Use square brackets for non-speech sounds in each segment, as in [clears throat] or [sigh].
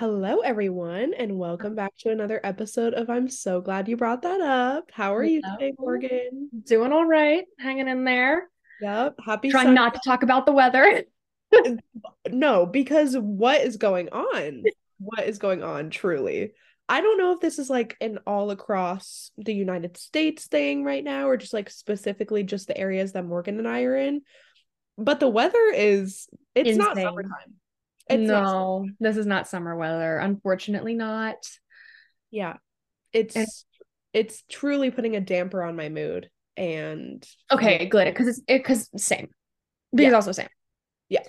Hello, everyone, and welcome back to another episode of I'm so glad you brought that up. How are you today, Morgan? Doing all right, hanging in there. Yep. Happy Trying not to talk about the weather. [laughs] no, because what is going on? What is going on, truly? I don't know if this is like an all across the United States thing right now, or just like specifically just the areas that Morgan and I are in. But the weather is, it's not summertime. It's not no, this is not summer weather. Unfortunately, not. Yeah. It's And- it's truly putting a damper on my mood and Okay, good because it's it because same. Because Yeah. also same. Yeah.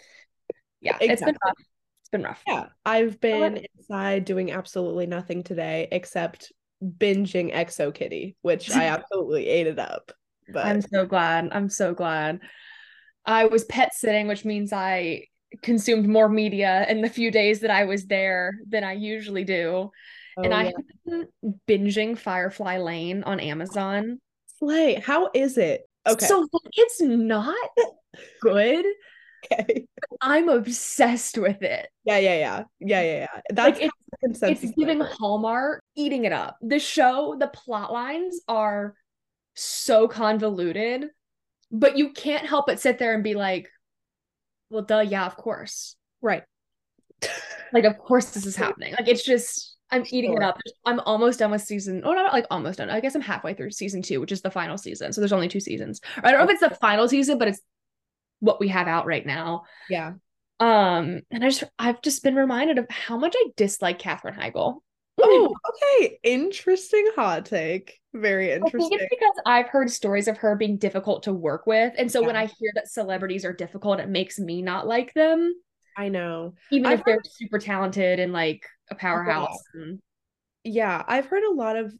yeah. It's been rough. It's been rough. yeah, I've been what- inside doing absolutely nothing today except binging XO Kitty, which I [laughs] absolutely ate it up. But I'm so glad. I'm so glad. I was pet sitting, which means I consumed more media in the few days that I was there than I usually do. Oh, and oh, I yeah. have been binging Firefly Lane on Amazon. Slay, how is it? Okay. So like, it's not [laughs] good. okay. I'm obsessed with it. Yeah, yeah, yeah. Yeah, yeah, yeah. That's it's- the consensus. It's giving. Hallmark eating it up. The show, the plot lines are so convoluted, but you can't help but sit there and be like, well, duh, yeah, of course. right. Like, of course this is happening. Like, it's just, I'm eating it up. I'm almost done with season. Oh, not like almost done. I guess I'm halfway through season two, which is the final season. So there's only two seasons. I don't know if it's the final season, but it's what we have out right now. Yeah. Um, and I just I've just been reminded of how much I dislike Katherine Heigl. Oh, okay. Interesting hot take. Very I think interesting. it's because I've heard stories of her being difficult to work with. And so when I hear that celebrities are difficult, it makes me not like them, I know. even I've if they're super talented and like a oh, powerhouse. And- Yeah, I've heard a lot of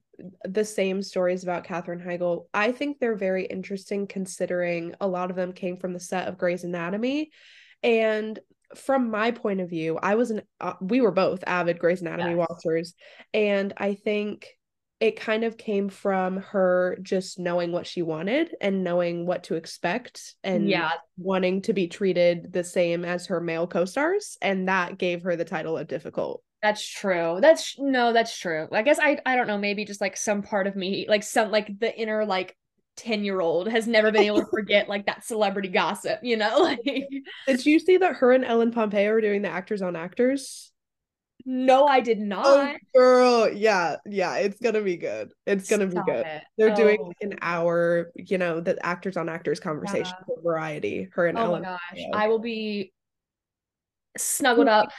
the same stories about Katherine Heigl. I think they're very interesting considering a lot of them came from the set of Grey's Anatomy. And from my point of view, I was an uh, we were both avid Grey's Anatomy Yes. watchers, and I think it kind of came from her just knowing what she wanted and knowing what to expect and yeah, wanting to be treated the same as her male co-stars, and that gave her the title of difficult. that's true. That's no, that's true. I guess I I don't know, maybe just like some part of me, like some like the inner like 10 year old has never been able to forget like that celebrity gossip, you know? [laughs] Like Did you see that her and Ellen Pompeo are doing the actors on actors? no, I did not. Oh, girl, yeah, yeah, it's gonna be good. It's gonna be good. it. They're doing Oh. like an hour, you know, the actors on actors conversation for variety. Her and Oh my Ellen. gosh. Pompeo. I will be snuggled up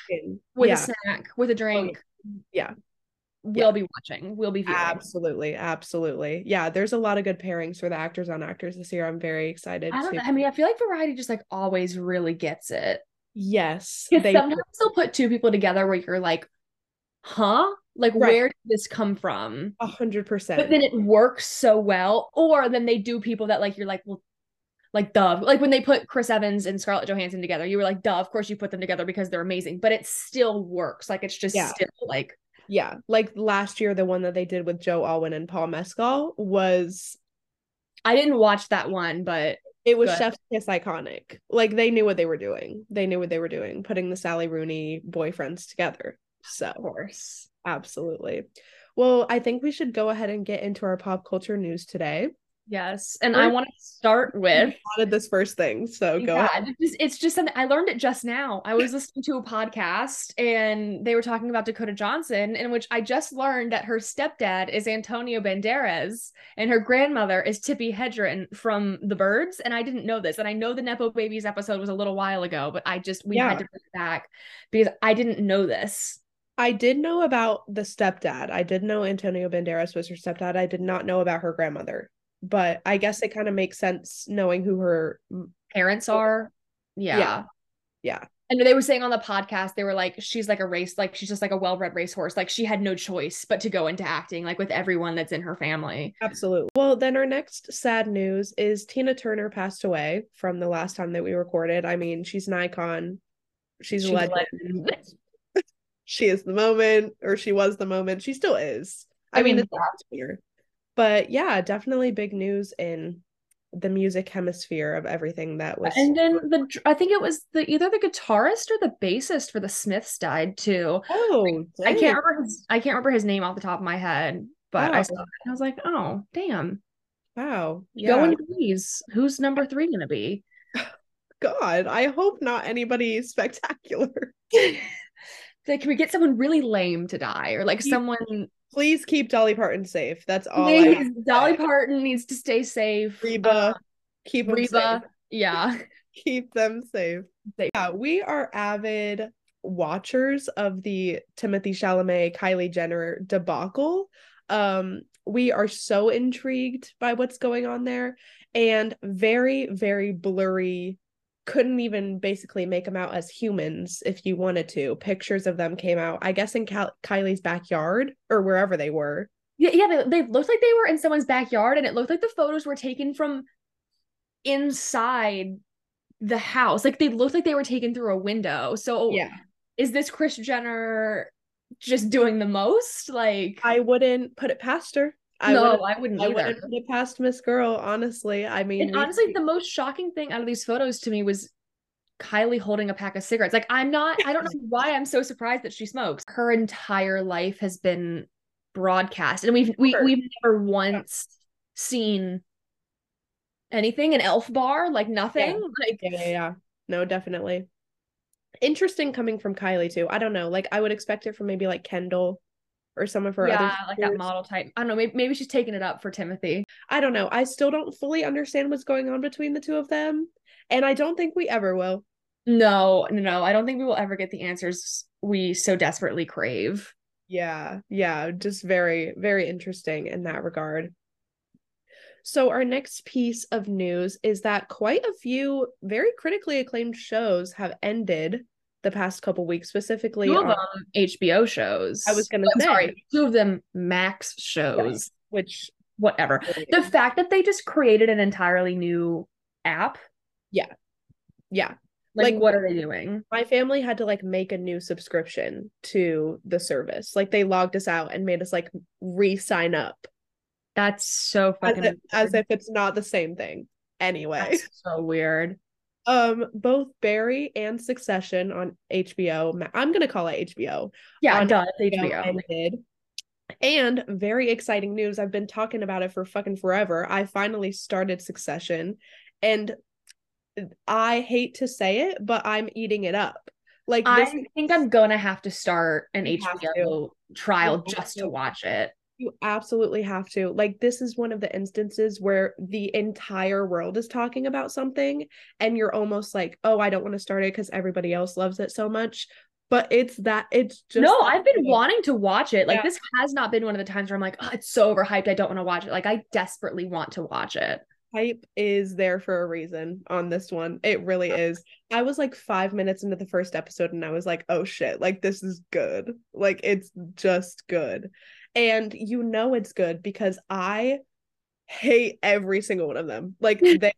with yeah, a snack, with a drink. yeah. We'll be watching. We'll be viewing. absolutely, absolutely. Yeah, there's a lot of good pairings for the actors on actors this year. I'm very excited I don't to. I mean, I feel like Variety just like always really gets it. yes, they sometimes they'll put two people together where you're like, huh? Like, Right. where did this come from? a hundred percent. But then it works so well. Or then they do people that like you're like, well, like duh. Like when they put Chris Evans and Scarlett Johansson together, you were like, duh, of course you put them together because they're amazing. But it still works. Like it's just Yeah. still like Yeah, like last year, the one that they did with Joe Alwyn and Paul Mescal was I didn't watch that one, but It was Chef's Kiss iconic. Like they knew what they were doing. They knew what they were doing, putting the Sally Rooney boyfriends together. so of course. absolutely. Well, I think we should go ahead and get into our pop culture news today. Yes. And I want to start with Wanted this first thing, so go yeah, ahead. it's just, it's just something I learned it just now. I was listening to a podcast and they were talking about Dakota Johnson, in which I just learned that her stepdad is Antonio Banderas and her grandmother is Tippi Hedren from The Birds. And I didn't know this. And I know the Nepo Babies episode was a little while ago, but I just we Yeah. had to bring it back because I didn't know this. I did know about the stepdad. I did know Antonio Banderas was her stepdad. I did not know about her grandmother. But I guess it kind of makes sense knowing who her Parents oh, are, yeah. Yeah. yeah. And they were saying on the podcast, they were like, she's like a race, like she's just like a well read racehorse. Like she had no choice but to go into acting, like with everyone that's in her family. Absolutely. Well, then our next sad news is Tina Turner passed away from the last time that we recorded. I mean, she's an icon. She's, She's a legend. legend. [laughs] She is the moment, or she was the moment. She still is. I, I mean, mean, it's year. But yeah, definitely big news in the music hemisphere of everything that was and then the I think it was the either the guitarist or the bassist for the Smiths died too. Oh, I can't remember his I can't remember his name off the top of my head, but I Oh. saw it and I was like, oh damn. Wow. Yeah. in please. Who's number three gonna be? [laughs] God, I hope not anybody [laughs] spectacular. [laughs] like, can we get someone really lame to die or like someone Please keep Dolly Parton safe. That's all Please, Dolly. Parton needs to stay safe. Reba, Uh, keep Reba. safe. Yeah. [laughs] Keep them safe. Safe. Yeah, we are avid watchers of the Timothée Chalamet Kylie Jenner debacle. Um, we are so intrigued by what's going on there and very, very blurry. Couldn't even basically make them out as humans if you wanted to. Pictures of them came out, I guess, in Cal- Kylie's backyard or wherever they were. Yeah, yeah, they, they looked like they were in someone's backyard and it looked like the photos were taken from inside the house. Like they looked like they were taken through a window. So yeah, is this Kris Jenner just doing the most? Like I wouldn't put it past her. I no, wouldn't, I wouldn't I either. wouldn't put it past Miss Girl, honestly. I mean, And honestly, the most shocking thing out of these photos to me was Kylie holding a pack of cigarettes. Like, I'm not, I don't [laughs] know why I'm so surprised that she smokes. Her entire life has been broadcast, and we've we, we've never once seen anything an elf bar, like nothing. Like, yeah, yeah, yeah. No, definitely. Interesting coming from Kylie too. I don't know. Like I would expect it from maybe like Kendall or some of her yeah, other like that model type. I don't know. Maybe, maybe she's taking it up for Timothée. I don't know. I still don't fully understand what's going on between the two of them, and I don't think we ever will. No, no, no. I don't think we will ever get the answers we so desperately crave. Yeah, yeah, just very, very interesting in that regard. So, our next piece of news is that quite a few very critically acclaimed shows have ended the past couple weeks, specifically. Two of them HBO shows. I was gonna I'm say. sorry, two of them Max shows. which Whatever. The fact that they just created an entirely new app, yeah, like, Like- what are they doing? my family had to like make a new subscription to the service. Like they logged us out and made us like re-sign up That's so as fucking if, as if it's not the same thing. Anyway, That's so weird. Um, both Barry and Succession on HBO. I'm gonna call it HBO. Yeah, on duh, it's HBO ended. And very exciting news. I've been talking about it for fucking forever. I finally started Succession and I hate to say it, but I'm eating it up. Like I think I'm gonna have to start an HBO trial just to watch it. You absolutely have to. Like, this is one of the instances where the entire world is talking about something, and you're almost like, oh, I don't want to start it because everybody else loves it so much. But it's that, it's just. no, I've been wanting to watch it. Like Yeah. this has not been one of the times where I'm like, oh, it's so overhyped. I don't want to watch it. Like I desperately want to watch it. Hype is there for a reason on this one. It really is. I was like five minutes into the first episode, and I was like, oh shit, like, this is good. Like, it's just good. And you know it's good because I hate every single one of them. Like [laughs] they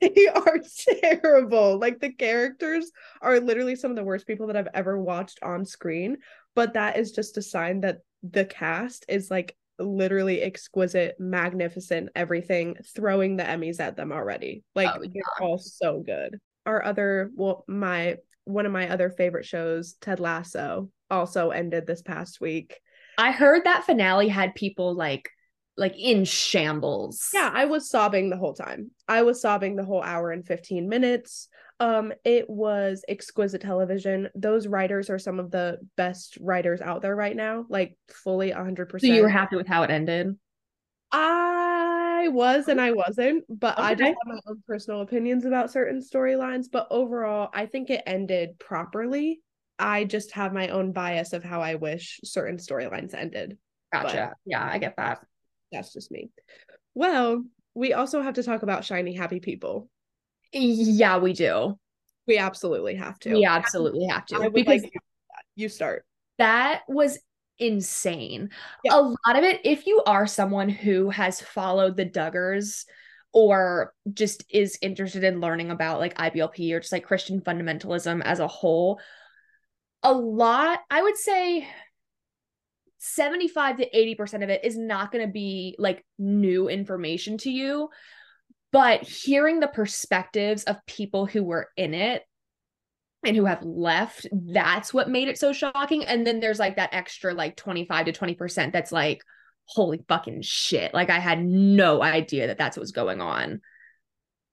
they are terrible. Like the characters are literally some of the worst people that I've ever watched on screen, but that is just a sign that the cast is like literally exquisite, magnificent, everything, throwing the Emmys at them already. Like Oh, they're all so good. Our other well my one of my other favorite shows, Ted Lasso, also ended this past week. I heard that finale had people like like in shambles. Yeah, I was sobbing the whole time. I was sobbing the whole hour and 15 minutes. Um, it was exquisite television. Those writers are some of the best writers out there right now, like fully 100%. So you were happy with how it ended? I was and I wasn't, but I just have my own personal opinions about certain storylines. But overall, I think it ended properly. I just have my own bias of how I wish certain storylines ended. Gotcha. yeah, I get that. That's just me. Well, we also have to talk about shiny happy people. Yeah, we do. We absolutely have to. We absolutely have to because like you start. that was insane. Yeah. A lot of it, if you are someone who has followed the Duggars or just is interested in learning about like IBLP or just like Christian fundamentalism as a whole, a lot, I would say 75 to 80% of it is not going to be like new information to you. But hearing the perspectives of people who were in it and who have left, that's what made it so shocking. And then there's like that extra like 25 to 20% that's like, holy fucking shit. Like I had no idea that that's what was going on.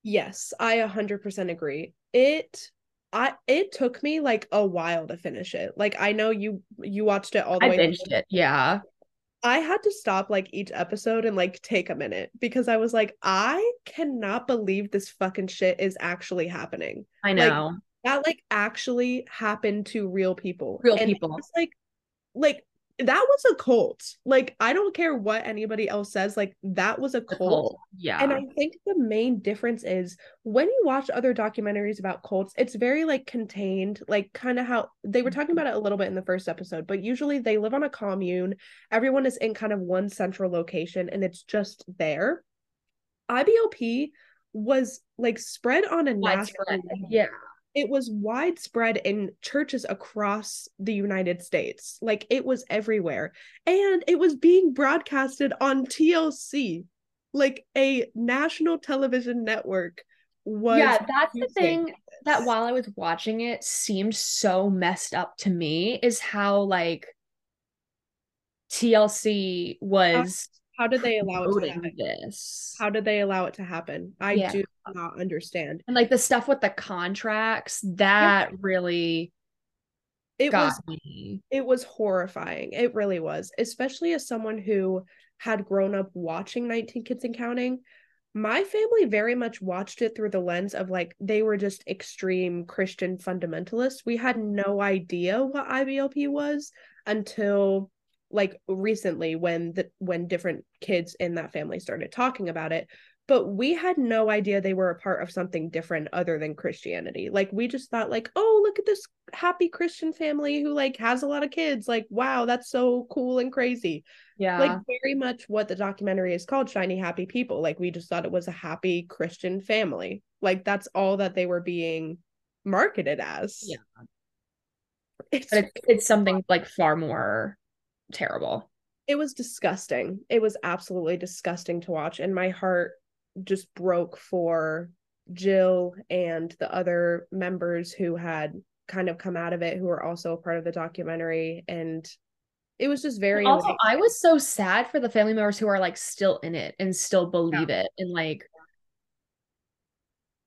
Yes, I 100% agree. It I it took me like a while to finish it. Like I know you you watched it all the I way. binged it. Yeah. I had to stop like each episode and like take a minute because I was like, I cannot believe this fucking shit is actually happening. I Like, know. that like actually happened to real people. Real And people. It's like like that was a cult. Like I don't care what anybody else says, like that was a cult. cult. Yeah. And I think the main difference is when you watch other documentaries about cults, it's very like contained, like kind of how they were talking about it a little bit in the first episode, but usually they live on a commune. Everyone is in kind of one central location and it's just there. IBLP was like spread on a national. Yeah. It was widespread in churches across the United States. Like it was everywhere. And it was being broadcasted on TLC, like a national television network was yeah, that's the thing that while I was watching it seemed so messed up to me is how like TLC uh, was how did they allow it to happen? this. How did they allow it to happen? I Yeah. do not understand. and like the stuff with the contracts, that really It got was me. it was horrifying. It really was, especially as someone who had grown up watching 19 Kids and Counting. My family very much watched it through the lens of like they were just extreme Christian fundamentalists. We had no idea what IBLP was until like recently when the when different kids in that family started talking about it but we had no idea they were a part of something different other than Christianity. Like we just thought like, "Oh, look at this happy Christian family who like has a lot of kids. Like, wow, that's so cool and crazy." Yeah. Like very much what the documentary is called Shiny Happy People. Like we just thought it was a happy Christian family. Like that's all that they were being marketed as. Yeah. It's but it's, it's something like far more terrible. it was disgusting. It was absolutely disgusting to watch and my heart just broke for Jill and the other members who had kind of come out of it who were also a part of the documentary and it was just very also, like, I was so sad for the family members who are like still in it and still believe it and like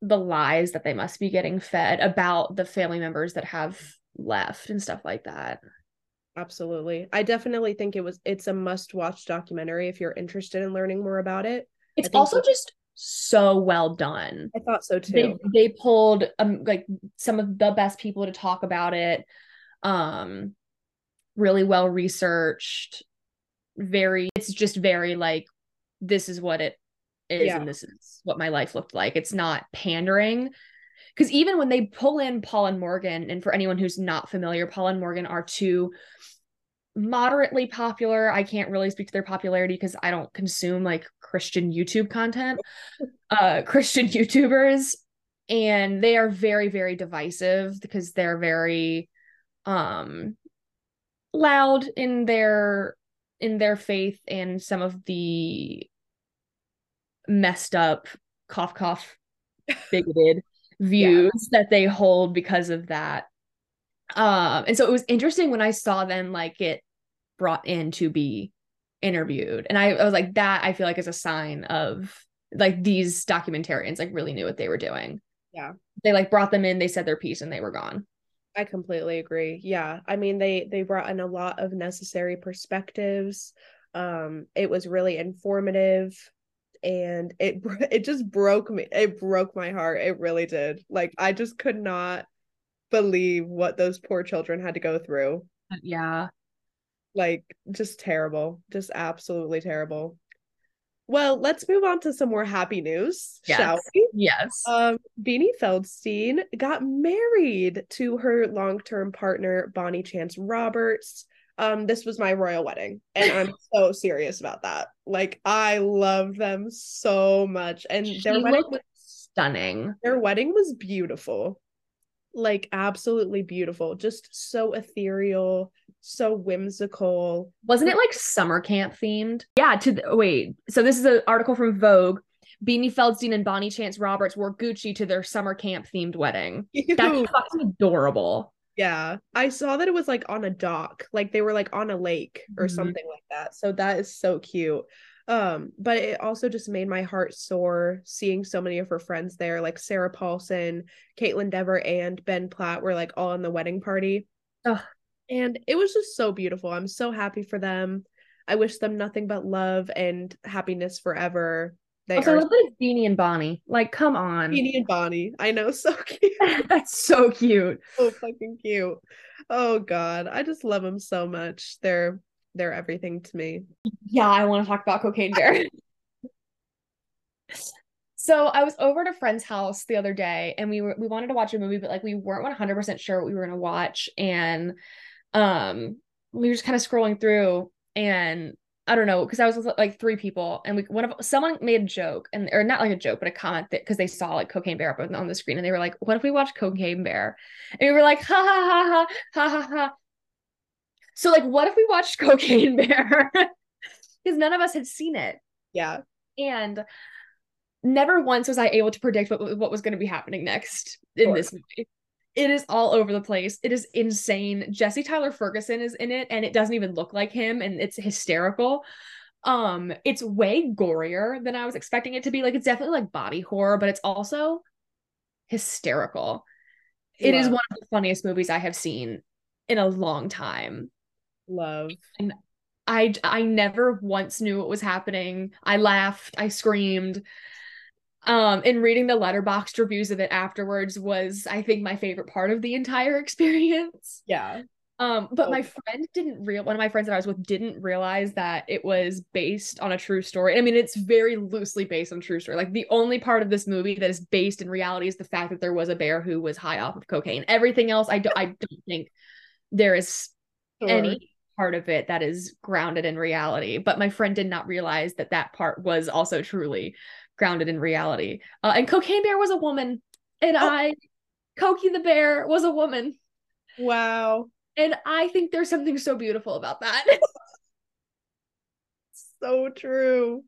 the lies that they must be getting fed about the family members that have left and stuff like that. Absolutely. I definitely think it was it's a must watch documentary if you're interested in learning more about it. It's also that- just so well done. I thought so too. They they pulled um like some of the best people to talk about it. Um really well researched. Very it's just very like this is what it is Yeah. and this is what my life looked like. It's not pandering. Because even when they pull in Paul and Morgan, and for anyone who's not familiar, Paul and Morgan are two moderately popular. I can't really speak to their popularity because I don't consume like Christian YouTube content. [laughs] Uh Christian YouTubers and they are very very divisive because they're very um loud in their in their faith and some of the messed up cough cough bigoted views that they hold because of that um and so it was interesting when i saw them like get brought in to be interviewed and I, I was like that i feel like is a sign of like these documentarians like really knew what they were doing Yeah. they like brought them in they said their piece and they were gone I completely agree. Yeah. I mean they they brought in a lot of necessary perspectives. Um it was really informative and it [laughs] it just broke me. It broke my heart. It really did. Like I just could not believe what those poor children had to go through. yeah Like just terrible. Just absolutely terrible. Well, let's move on to some more happy news, shall Yes. we? yes Um, Beanie Feldstein got married to her long-term partner, Bonnie Chance Roberts. Um, this was my royal wedding, and I'm [laughs] so serious about that. Like, I love them so much, and she their wedding was, stunning their wedding was beautiful, like absolutely beautiful, just so ethereal, so whimsical. Wasn't it like summer camp themed? Yeah, to the, wait. So this is an article from Vogue. Beanie Feldstein and Bonnie Chance Roberts wore Gucci to their summer camp themed wedding. Cute. That's fucking adorable. Yeah, I saw that it was like on a dock, like they were like on a lake or Mhm. something like that. So that is so cute. Um, but it also just made my heart sore seeing so many of her friends there, like Sarah Paulson, Kaitlyn Dever, and Ben Platt were like all in the wedding party. Ugh. And it was just so beautiful. I'm so happy for them. I wish them nothing but love and happiness forever. They Also, are look at Beanie and Bonnie. Like, come on. Beanie and Bonnie. I know, [laughs] so cute. [laughs] That's so cute. so fucking cute. Oh god, I just love them so much. They're they're everything to me. Yeah, I want to talk about Cocaine Bear. [laughs] so I was over at a friend's house the other day and we were we wanted to watch a movie, but like we weren't 100% sure what we were gonna watch. And um we were just kind of scrolling through and I don't know, because I was with like three people and we one of someone made a joke and or not like a joke, but a comment that because they saw like Cocaine Bear up on- on the screen and they were like, What if we watch Cocaine Bear? And we were like, ha ha ha ha ha ha ha. So like what if we watched [laughs] Cocaine Bear? [laughs] because none of us had seen it. Yeah. And never once was I able to predict what, what was going to be happening next in this movie. It is all over the place. It is insane. Jesse Tyler Ferguson is in it and it doesn't even look like him and it's hysterical. Um it's way gorier than I was expecting it to be. Like it's definitely like body horror, but it's also hysterical. It is Love, one of the funniest movies I have seen in a long time. love. And I I never once knew what was happening. I laughed, I screamed. Um, and reading the Letterboxd reviews of it afterwards was, I think, my favorite part of the entire [laughs] experience. Yeah. Um, but Oh. my friend didn't real one of my friends that I was with didn't realize that it was based on a true story. I mean, it's very loosely based on true story. Like the only part of this movie that is based in reality is the fact that there was a bear who was high off of cocaine. Everything else, I don't, I don't think there is Sure. any part of it that is grounded in reality. But my friend did not realize that that part was also truly grounded in reality. Uh, and Cocaine Bear was a woman, and Oh. I, Cokie the Bear was a woman. Wow. And I think there's something so beautiful about that. [laughs] So true.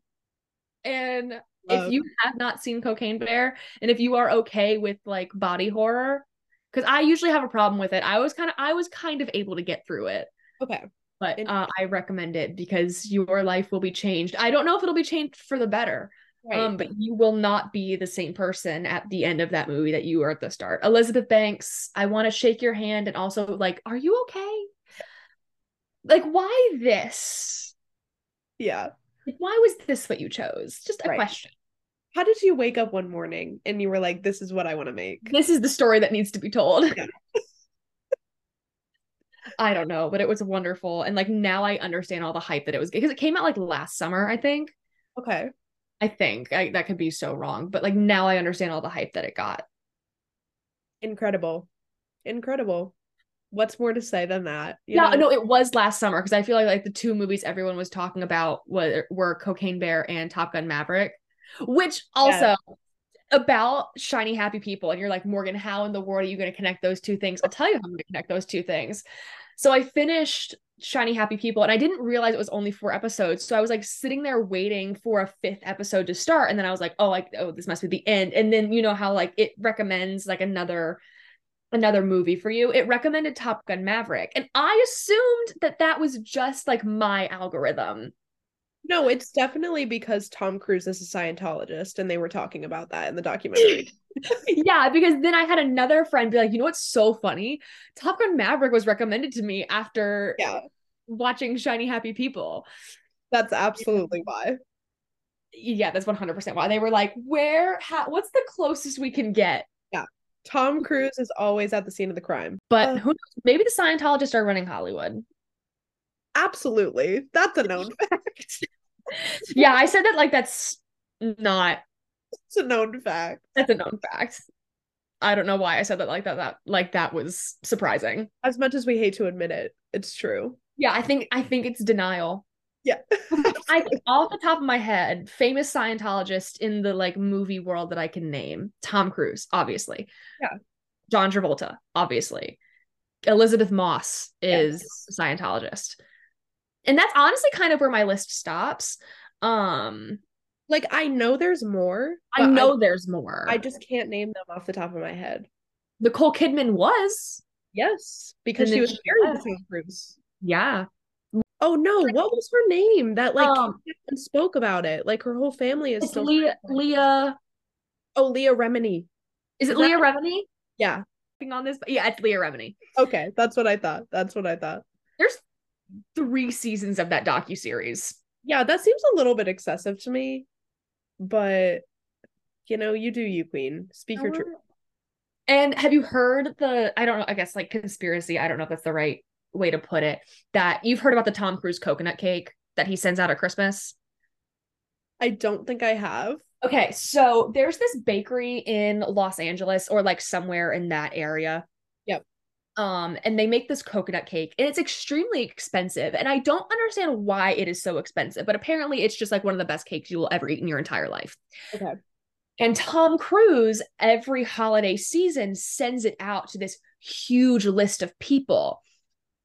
and Love. if you have not seen Cocaine Bear, and if you are okay with like body horror, because I usually have a problem with it, I was kind of I was kind of able to get through it. Okay. But uh, I recommend it because your life will be changed. I don't know if it'll be changed for the better, Right. um, but you will not be the same person at the end of that movie that you were at the start. Elizabeth Banks, I want to shake your hand and also like, are you okay? Like, why this? yeah. Like, why was this what you chose? Just a Right. question. How did you wake up one morning and you were like, this is what I want to make? This is the story that needs to be told. Yeah. [laughs] I don't know, but it was wonderful. And like now I understand all the hype that it was because it came out like last summer, I think. Okay. I think I, that could be so wrong, but like now I understand all the hype that it got. Incredible. Incredible. What's more to say than that? you yeah, know? no, it was last summer because I feel like like the two movies everyone was talking about were were Cocaine Bear and Top Gun Maverick, which also about shiny happy people. And you're like Morgan, how in the world are you going to connect those two things? I'll tell you how I'm going to connect those two things. So I finished Shiny Happy People and I didn't realize it was only four episodes. So I was like sitting there waiting for a fifth episode to start. And then I was like, oh, like, oh, this must be the end. And then you know how like it recommends like another another movie for you. It recommended Top Gun Maverick. And I assumed that that was just like my algorithm. No, it's definitely because Tom Cruise is a Scientologist and they were talking about that in the documentary. [laughs] yeah, because then I had another friend be like, you know what's so funny? Top Gun Maverick was recommended to me after yeah, watching Shiny Happy People. that's absolutely why. Yeah, that's 100% why. They were like, where, how, what's the closest we can get? Yeah. Tom Cruise is always at the scene of the crime. But Uh. who knows? Maybe the Scientologists are running Hollywood. Absolutely. That's a known [laughs] fact. Yeah, I said that like that's not, It's a known fact. that's a known fact. I don't know why I said that like that. That like that was surprising. As much as we hate to admit it, it's true. Yeah, I think I think it's denial. Yeah. [laughs] I off the top of my head, famous Scientologist in the like movie world that I can name: Tom Cruise, obviously. Yeah. John Travolta, obviously. Elisabeth Moss is a Scientologist. And that's honestly kind of where my list stops. Um Like I know there's more. I but know there's more. I just can't name them off the top of my head. Nicole Kidman was. Yes, because And she was she married to Tom Cruise. Yeah. Oh no, what was her name? That like Um, spoke about it. Like her whole family is still Leah Leah Oh, Leah Remini. is it Is Leah that- Remini? Yeah. on this? Yeah, it's Leah Remini. Okay, that's what I thought. That's what I thought. There's three seasons of that docu series. Yeah, that seems a little bit excessive to me. But you know, you do you, Queen. Speak your truth. And have you heard the I don't know, I guess like conspiracy, I don't know if that's the right way to put it, that you've heard about the Tom Cruise coconut cake that he sends out at Christmas? I don't think I have. Okay, so there's this bakery in Los Angeles or like somewhere in that area. Um, and they make this coconut cake and it's extremely expensive. And I don't understand why it is so expensive, but apparently it's just like one of the best cakes you will ever eat in your entire life. Okay. And Tom Cruise, every holiday season, sends it out to this huge list of people.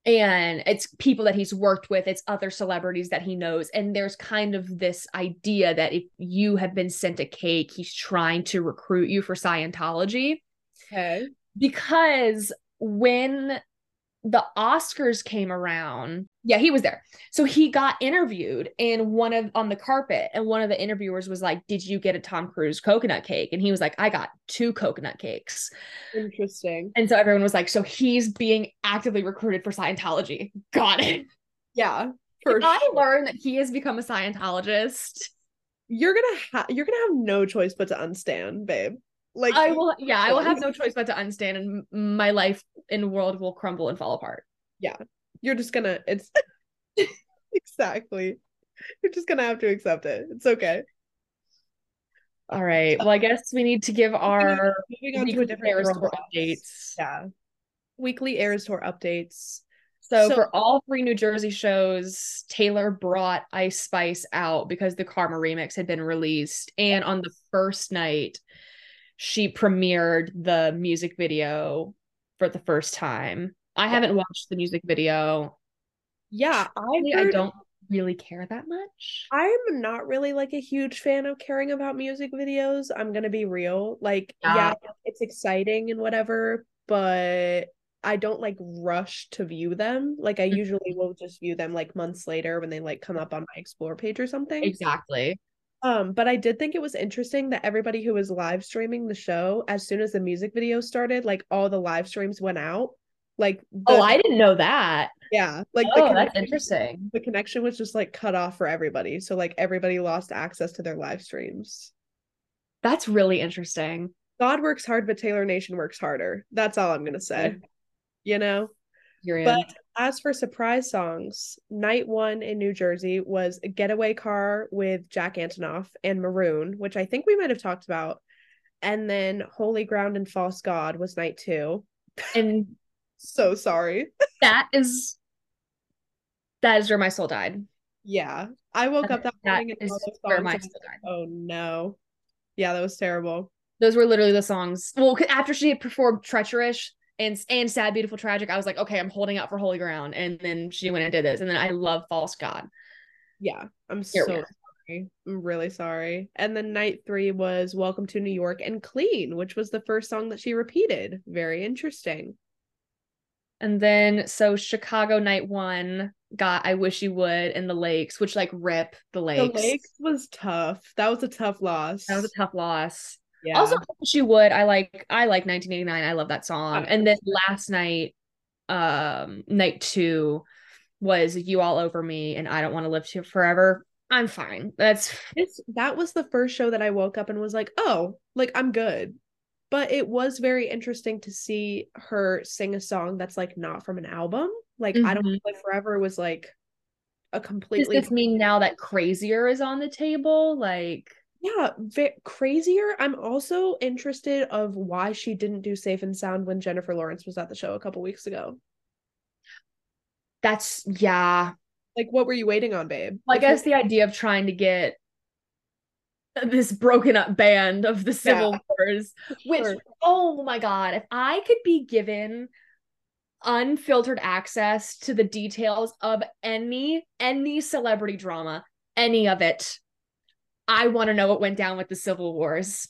And it's people that he's worked with, it's other celebrities that he knows. And there's kind of this idea that if you have been sent a cake, he's trying to recruit you for Scientology. Okay. Because when the Oscars came around, yeah, he was there. So he got interviewed in one of on the carpet, and one of the interviewers was like, Did you get a Tom Cruise coconut cake? And he was like, I got two coconut cakes. Interesting. And so everyone was like, So he's being actively recruited for Scientology. Got it. Yeah. For I sure. learned that he has become a Scientologist. You're gonna have you're gonna have no choice but to unstand, babe. Like I will, yeah, I will have no choice but to understand, and my life in world will crumble and fall apart. Yeah. You're just gonna it's [laughs] exactly. You're just gonna have to accept it. It's okay. All right. Well, I guess we need to give our Moving on to a weekly different Eras girl Tour updates. Yeah. Weekly Eras Tour updates. So, So- for all three New Jersey shows, Taylor brought Ice Spice out because the Karma remix had been released. And on the first night, she premiered the music video for the first time. I haven't watched the music video. Yeah, I Really, I don't really care that much. I'm not really like a huge fan of caring about music videos. I'm gonna be real. Like, Yeah. yeah, it's exciting and whatever, but I don't like rush to view them. Like, I mm-hmm. usually will just view them like months later when they like come up on my explore page or something. Exactly. Um, but I did think it was interesting that everybody who was live streaming the show, as soon as the music video started, like all the live streams went out. Like, the, Oh, I didn't know that. yeah, like Oh, that's interesting. the connection was just like cut off for everybody. So like everybody lost access to their live streams. That's really interesting. God works hard, but Taylor Nation works harder. That's all I'm gonna say. You know? You're in. As for surprise songs, night one in New Jersey was Getaway Car with Jack Antonoff and Maroon, which I think we might have talked about. And then Holy Ground and False God was night two. and [laughs] So sorry. that is that is where my soul died. Yeah. I woke up that That morning and all those where my and I was soul died. oh no. Yeah, that was terrible. Those were literally the songs. Well, after she had performed "Treacherous" and and "Sad, Beautiful, Tragic," I was like, okay, I'm holding out for Holy Ground. And then she went and did this, and then I love "False God." Yeah, I'm Here so sorry. I'm really sorry. And then night three was Welcome to New York and Clean, which was the first song that she repeated. Very interesting. And then so Chicago night one got "I Wish You Would" and the Lakes, which like rip the lakes. The Lakes was tough. That was a tough loss. That was a tough loss. Yeah. Also, You Would. I like. I like 1989. I love that song. And then last night, um, night two was "You All Over Me" and "I Don't Want to Live to Forever." I'm fine. That's It's that was the first show that I woke up and was like, oh, like I'm good. But it was very interesting to see her sing a song that's like not from an album. Like I don't Mhm. live forever was like a completely. does this mean now that "Crazier" is on the table? Like, Yeah, ve- crazier. I'm also interested of why she didn't do Safe and Sound when Jennifer Lawrence was at the show a couple weeks ago. that's yeah. Like, what were you waiting on, babe? Well, I guess the idea of trying to get this broken up band of the Civil Yeah. Wars, which Sure. oh my god, if I could be given unfiltered access to the details of any any celebrity drama, any of it, I want to know what went down with the Civil Wars.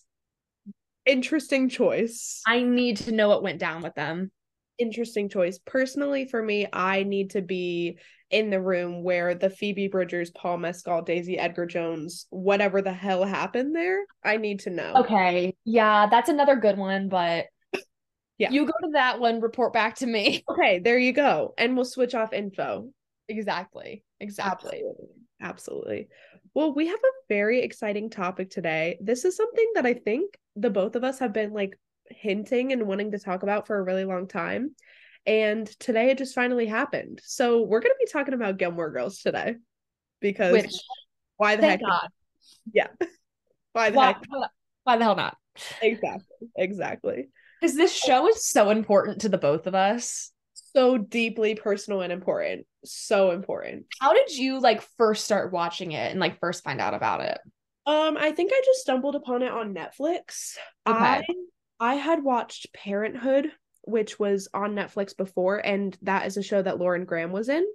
Interesting choice. I need to know what went down with them. Interesting choice. Personally, for me, I need to be in the room where the Phoebe Bridgers, Paul Mescal, Daisy Edgar Jones, whatever the hell happened there, I need to know. Okay. Yeah, that's another good one, but [clears throat] Yeah. You go to that one, report back to me. [laughs] Okay, there you go. And we'll switch off info. Exactly. Exactly. Absolutely. Absolutely. Well, we have a very exciting topic today. This is something that I think the both of us have been like hinting and wanting to talk about for a really long time. And today it just finally happened. So we're going to be talking about Gilmore Girls today because Which why the heck? God. Yeah. [laughs] why the Why, heck? why the hell not? Exactly. Exactly. Because this show is so important to the both of us. So deeply personal and important. So important. How did you like first start watching it and like first find out about it? Um, I think I just stumbled upon it on Netflix. Okay. I I had watched Parenthood, which was on Netflix before, and that is a show that Lauren Graham was in.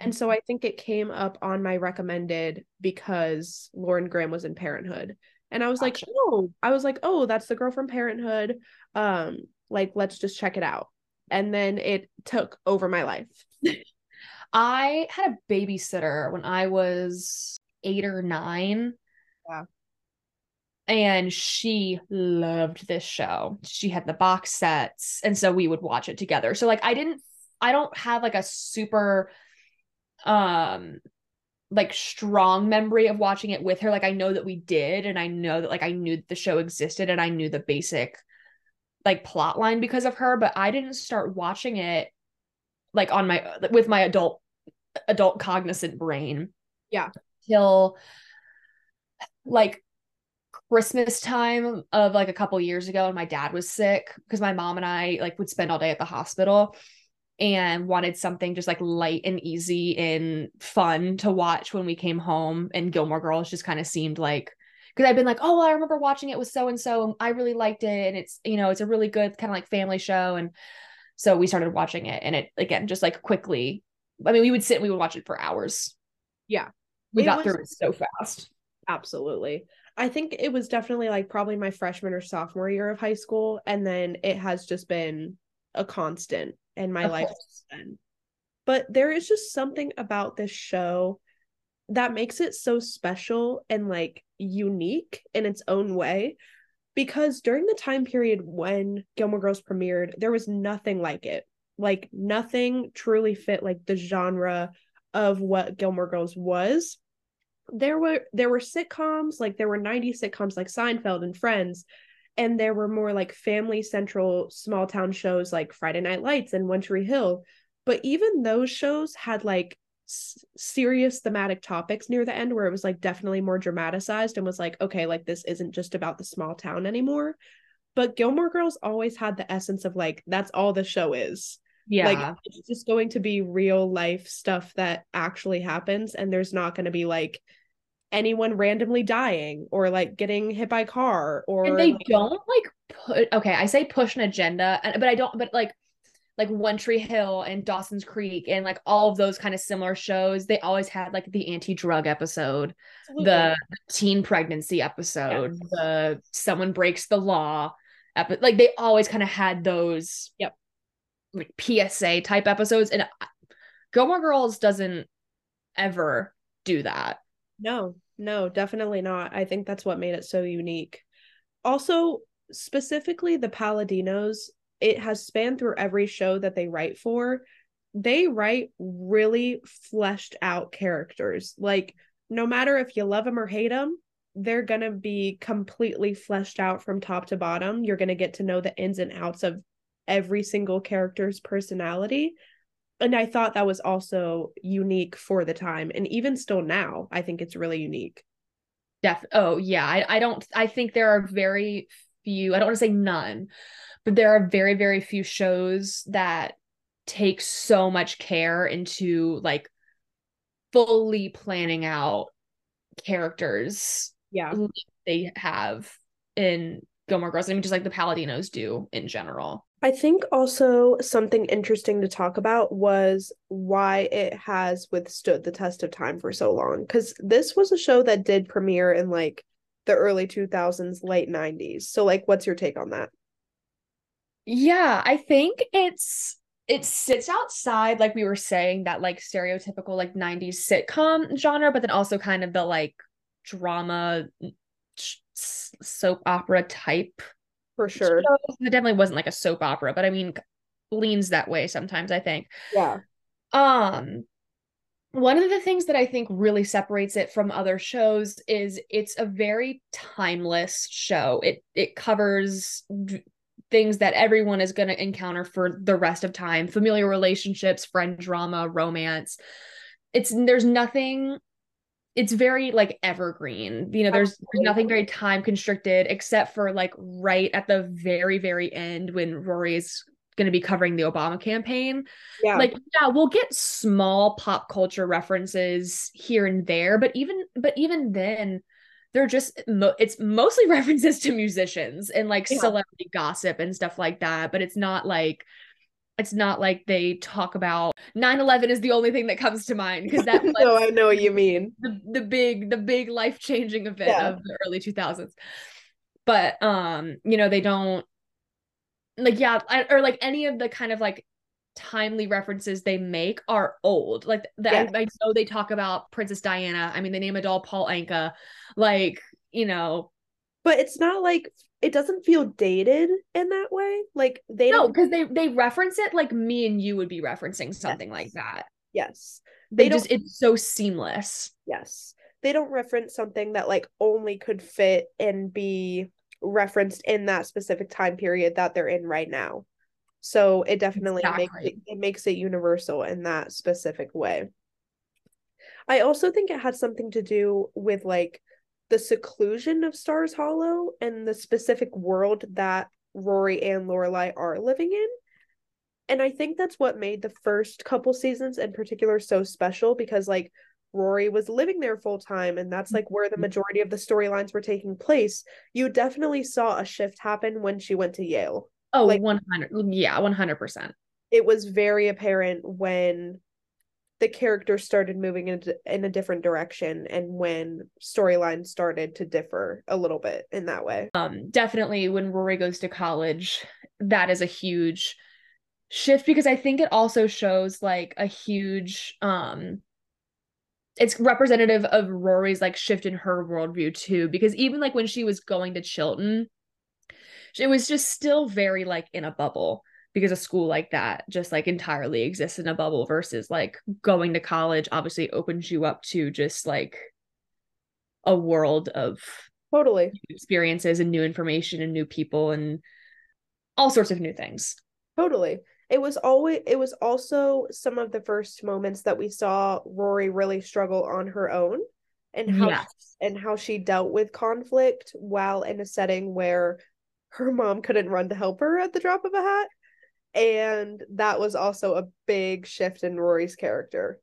And so I think it came up on my recommended because Lauren Graham was in Parenthood. And I was Gotcha. like, oh, I was like, oh, that's the girl from Parenthood. Um, like, let's just check it out. And then it took over my life. [laughs] I had a babysitter when I was eight or nine. Wow. And she loved this show. She had the box sets. And so we would watch it together. So like I didn't I don't have like a super um like strong memory of watching it with her. Like I know that we did, and I know that like I knew that the show existed and I knew the basic like plot line because of her, but I didn't start watching it like on my with my adult adult cognizant brain. Yeah. Till like Christmas time of like a couple years ago and my dad was sick because my mom and I like would spend all day at the hospital and wanted something just like light and easy and fun to watch when we came home and Gilmore Girls just kind of seemed like because I've been like, oh, I remember watching it with so and so, and I really liked it, and it's you know it's a really good kind of like family show, and so we started watching it, and it again just like quickly. I mean, we would sit and we would watch it for hours. Yeah. we It got was- through it so fast. Absolutely. I think it was definitely like probably my freshman or sophomore year of high school. And then it has just been a constant in my Of life. But there is just something about this show that makes it so special and like unique in its own way. Because during the time period when Gilmore Girls premiered, there was nothing like it. Like nothing truly fit like the genre of what Gilmore Girls was there were there were sitcoms like there were 90s sitcoms like Seinfeld and Friends and there were more like family central small town shows like Friday Night Lights and One Tree Hill but even those shows had like s- serious thematic topics near the end where it was like definitely more dramatized and was like okay like this isn't just about the small town anymore. But Gilmore Girls always had the essence of like that's all the show is. Yeah, like it's just going to be real life stuff that actually happens and there's not going to be like anyone randomly dying or like getting hit by car or and they like- don't like put okay i say push an agenda and but i don't but like like one tree hill and dawson's creek and like all of those kind of similar shows they always had like the anti-drug episode the teen pregnancy episode the someone breaks the law epi- like they always kind of had those Yep. like psa type episodes and gilmore girls doesn't ever do that No, no, definitely not. I think that's what made it so unique. Also, specifically the Palladinos, it has spanned through every show that they write for. They write really fleshed out characters. Like, no matter if you love them or hate them, they're going to be completely fleshed out from top to bottom. You're going to get to know the ins and outs of every single character's personality and I thought that was also unique for the time, and even still now, I think it's really unique. Def oh yeah, I, I don't I think there are very few, I don't want to say none, but there are very, very few shows that take so much care into like fully planning out characters Yeah, they have in Gilmore Girls. I mean, just like the Palladinos do in general. I think also something interesting to talk about was why it has withstood the test of time for so long. Because this was a show that did premiere in like the early 2000s, late 90s. So, like, what's your take on that? Yeah, I think it's it sits outside like we were saying that like stereotypical like 90s sitcom genre but then also kind of the like drama soap opera type for sure it definitely wasn't like a soap opera but i mean leans that way sometimes i think yeah um one of the things that i think really separates it from other shows is it's a very timeless show. It it covers things that everyone is going to encounter for the rest of time familiar relationships friend drama romance. It's there's nothing it's very like evergreen. You know there's, there's nothing very time constricted except for like right at the very very end when rory is going to be covering the obama campaign yeah like yeah we'll get small pop culture references here and there but even but even then they're just it's mostly [laughs] references to musicians and like yeah. celebrity gossip and stuff like that but it's not like it's not like they talk about 9-11 is the only thing that comes to mind because that [laughs] no i know what you mean the, the big the big life-changing event yeah. of the early 2000s but um you know they don't like yeah or like any of the kind of like timely references they make are old. Like that, yes. I, I, know they talk about Princess Diana. I mean, they name a doll Paul Anka. Like, you know. But it's not like it doesn't feel dated in that way. Like they no, because they they reference it like me and you would be referencing something yes. like that. Yes. They, they just it's so seamless. Yes. They don't reference something that like only could fit and be referenced in that specific time period that they're in right now. So it definitely exactly. makes it, it makes it universal in that specific way. I also think it had something to do with like the seclusion of Stars Hollow and the specific world that Rory and Lorelai are living in. And I think that's what made the first couple seasons in particular so special because like Rory was living there full time and that's like where the mm-hmm. majority of the storylines were taking place. You definitely saw a shift happen when she went to Yale. Oh, like, 100. Yeah, 100%. It was very apparent when the characters started moving in, in a different direction and when storylines started to differ a little bit in that way. Um definitely when Rory goes to college, that is a huge shift because I think it also shows like a huge um it's representative of Rory's like shift in her worldview too because even like when she was going to Chilton it was just still very like in a bubble because a school like that just like entirely exists in a bubble versus like going to college obviously opens you up to just like a world of totally. experiences and new information and new people and all sorts of new things. Totally it was always it was also some of the first moments that we saw rory really struggle on her own and how yes. and how she dealt with conflict while in a setting where her mom couldn't run to help her at the drop of a hat. And that was also a big shift in Rory's character.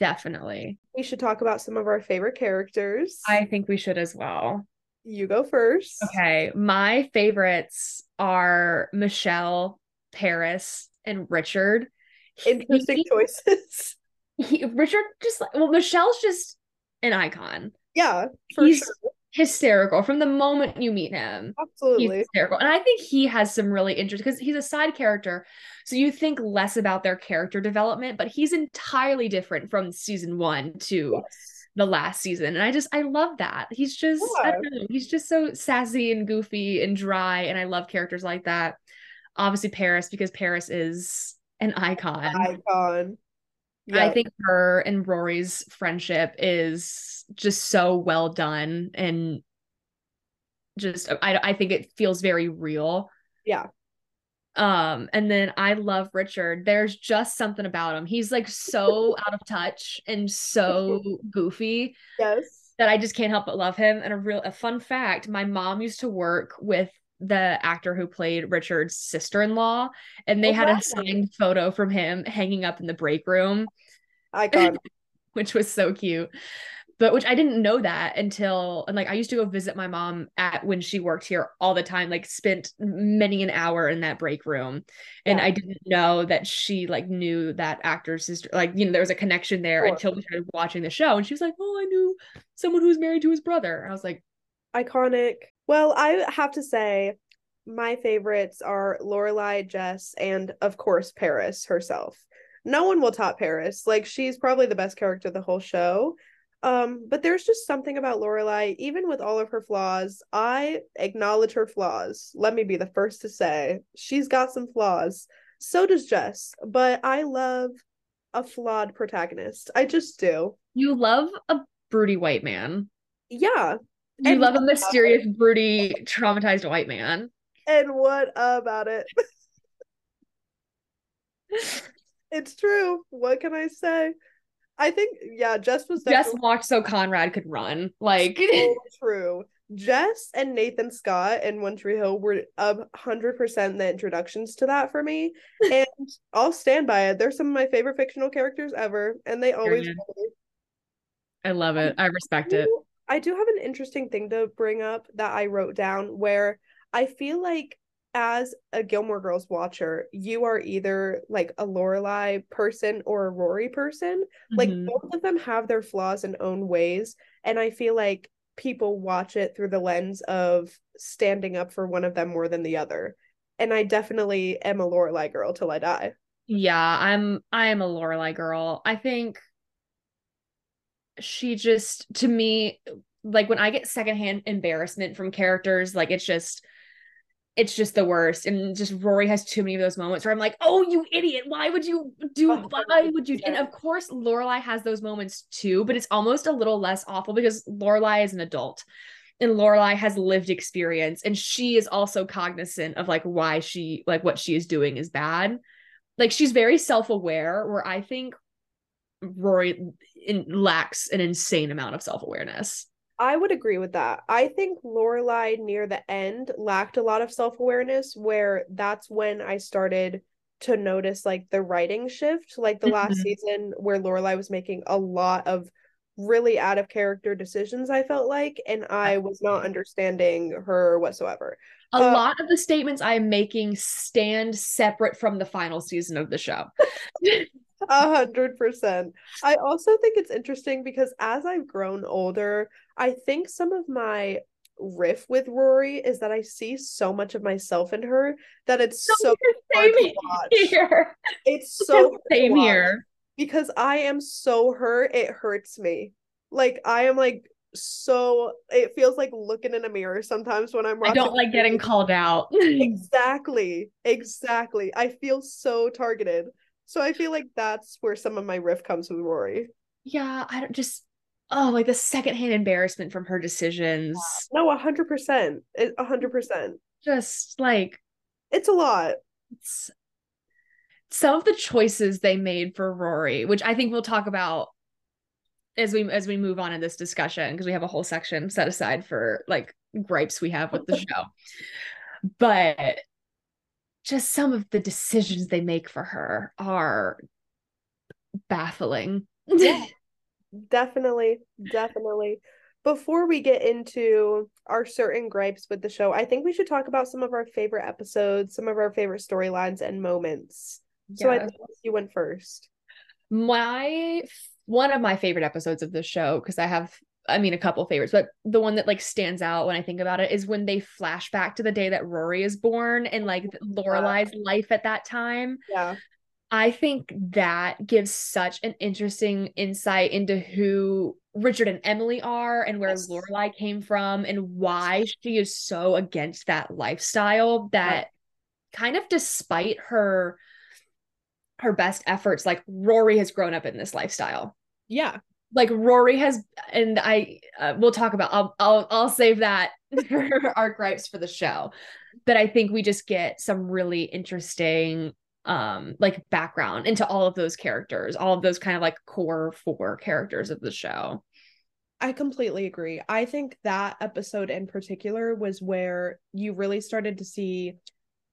Definitely. We should talk about some of our favorite characters. I think we should as well. You go first. Okay. My favorites are Michel, Paris, and Richard. Interesting he, choices. [laughs] He, Richard just well, Michel's just an icon. Yeah, for He's, sure hysterical from the moment you meet him. Absolutely. Hysterical. And I think he has some really interesting because he's a side character. So you think less about their character development, but he's entirely different from season one to yes. the last season. And I just I love that. He's just yeah. I don't know, he's just so sassy and goofy and dry. And I love characters like that. Obviously Paris, because Paris is an icon. Icon. I think her and Rory's friendship is just so well done and just I I think it feels very real. Yeah. Um and then I love Richard. There's just something about him. He's like so [laughs] out of touch and so goofy. Yes. That I just can't help but love him. And a real a fun fact, my mom used to work with the actor who played Richard's sister-in-law, and they oh, had a signed photo from him hanging up in the break room. Icon. [laughs] which was so cute. but which I didn't know that until and like I used to go visit my mom at when she worked here all the time, like spent many an hour in that break room. And Yeah. I didn't know that she like knew that actor's sister, like, you know, there was a connection there until we started watching the show. And she was like, Oh, I knew someone who was married to his brother. I was like, Iconic. Well, I have to say, my favorites are Lorelai, Jess, and of course Paris herself. No one will top Paris. Like she's probably the best character of the whole show. Um, but there's just something about Lorelai, even with all of her flaws, I acknowledge her flaws. Let me be the first to say she's got some flaws. So does Jess, but I love a flawed protagonist. I just do. You love a broody white man. Yeah. You And love a mysterious, broody, traumatized white man. And what about it? [laughs] It's true. What can I say? I think yeah, Jess was Jess walked so Conrad could run. Like so [laughs] true. Jess and Nathan Scott and One Tree Hill were a hundred percent the introductions to that for me, and I'll stand by it. They're some of my favorite fictional characters ever, and they always. Period. will be. I love it. I respect it. I do have an interesting thing to bring up that I wrote down where I feel like as a Gilmore Girls watcher, you are either like a Lorelai person or a Rory person. Like Mhm. both of them have their flaws in own ways, and I feel like people watch it through the lens of standing up for one of them more than the other. And I definitely am a Lorelai girl till I die. Yeah, I'm I am a Lorelai girl. I think she just to me like when I get secondhand embarrassment from characters, like it's just it's just the worst. And just Rory has too many of those moments where I'm like, oh, you idiot. Why would you do oh, why would you and of course Lorelai has those moments too, but it's almost a little less awful because Lorelai is an adult and Lorelai has lived experience and she is also cognizant of like why she like what she is doing is bad. Like she's very self-aware where I think Rory in, lacks an insane amount of self-awareness. I would agree with that. I think Lorelai near the end lacked a lot of self-awareness where that's when I started to notice like the writing shift, like the last Mhm. season where Lorelai was making a lot of really out of character decisions, I felt like, and I was not understanding her whatsoever. A Uh, lot of the statements I am making stand separate from the final season of the show. [laughs] A hundred percent. I also think it's interesting because as I've grown older, I think some of my riff with Rory is that I see so much of myself in her that it's so [laughs] hard Same to watch. here. It's so Same here. because I am so hurt, it hurts me. Like I am like so it feels like looking in a mirror sometimes when I'm I don't like getting called out. [laughs] Exactly. Exactly. I feel so targeted. So I feel like that's where some of my riff comes with Rory. yeah, I don't just oh like the secondhand embarrassment from her decisions. No, a hundred percent. A hundred percent. Just like It's a lot. it's some of the choices they made for Rory, which I think we'll talk about as we as we move on in this discussion because we have a whole section set aside for like gripes we have with the [laughs] show. But just some of the decisions they make for her are baffling. Yeah. [laughs] Definitely. Definitely. Before we get into our certain gripes with the show, I think we should talk about some of our favorite episodes, some of our favorite storylines and moments. So I think you went first. my one of my favorite episodes of the show because I have I mean a couple favorites, but the one that like stands out when I think about it is when they flash back to the day that Rory is born and oh like Lorelai's life at that time. Yeah. I think that gives such an interesting insight into who Richard and Emily are and where Yes. Lorelai came from and why she is so against that lifestyle that kind of despite her her best efforts like Rory has grown up in this lifestyle Yeah. Like Rory has, and I uh, we'll talk about. I'll I'll I'll save that [laughs] for our gripes for the show, but I think we just get some really interesting um like background into all of those characters, all of those kind of like core four characters of the show. I completely agree. I think that episode in particular was where you really started to see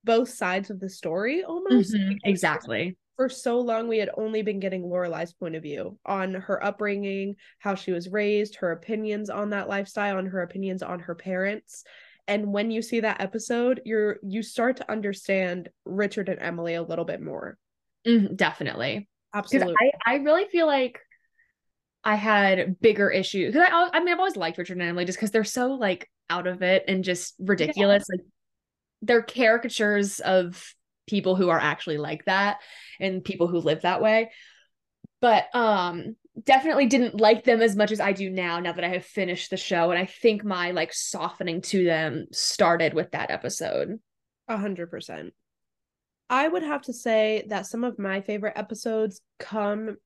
both sides of the story almost. Mhm, exactly. For so long we had only been getting Lorelai's point of view on her upbringing, how she was raised, her opinions on that lifestyle, and her opinions on her parents. And when you see that episode, you're you start to understand Richard and Emily a little bit more. Mm, definitely. Absolutely. I, I really feel like I had bigger issues because I I mean I've always liked Richard and Emily just because they're so like out of it and just ridiculous. Yeah. Like they're caricatures of people who are actually like that and people who live that way. But um definitely didn't like them as much as I do now now that I have finished the show and I think my like softening to them started with that episode. A hundred percent. I would have to say that some of my favorite episodes come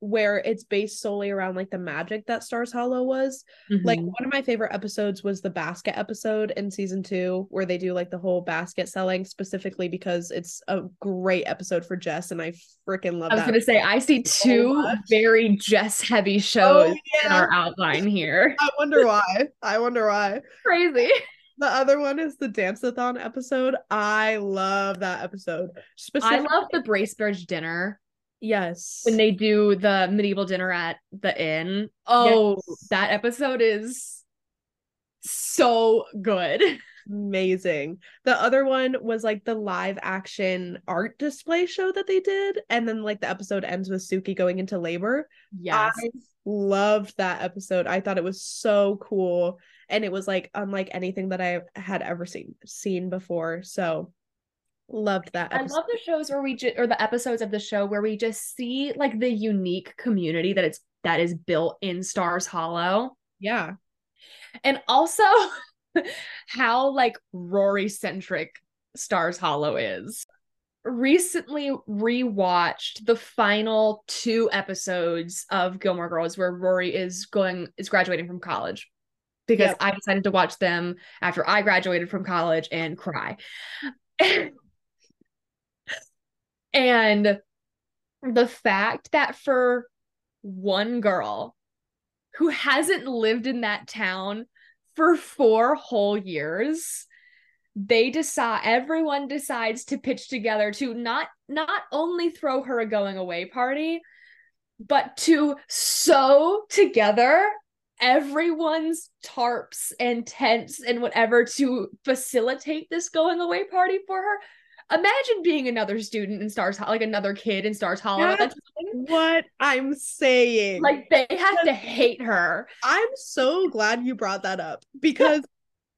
where it's based solely around like the magic that Stars Hollow was. Mm-hmm. Like one of my favorite episodes was the basket episode in season 2 where they do like the whole basket selling specifically because it's a great episode for Jess and I freaking love it. I was going to say I see two so very Jess heavy shows oh, yeah. in our outline here. [laughs] I wonder why. I wonder why. Crazy. The other one is the dance-a-thon episode. I love that episode. I love the Bracebridge dinner. Yes. When they do the medieval dinner at the inn. Oh, yes. that episode is so good. [laughs] Amazing. The other one was like the live action art display show that they did. And then like the episode ends with Sookie going into labor. Yes. I loved that episode. I thought it was so cool. And it was like unlike anything that I had ever seen seen before. So Loved that. Episode. I love the shows where we just or the episodes of the show where we just see like the unique community that it's that is built in Stars Hollow. Yeah. And also [laughs] how like Rory centric Stars Hollow is. Recently rewatched the final two episodes of Gilmore Girls where Rory is going is graduating from college because yep. I decided to watch them after I graduated from college and cry. [laughs] And the fact that for one girl who hasn't lived in that town for four whole years, they decide everyone decides to pitch together to not not only throw her a going away party, but to sew together everyone's tarps and tents and whatever to facilitate this going away party for her imagine being another student in Stars like another kid in Stars Hollow. That's what I'm saying. Like they have to hate her. I'm so glad you brought that up because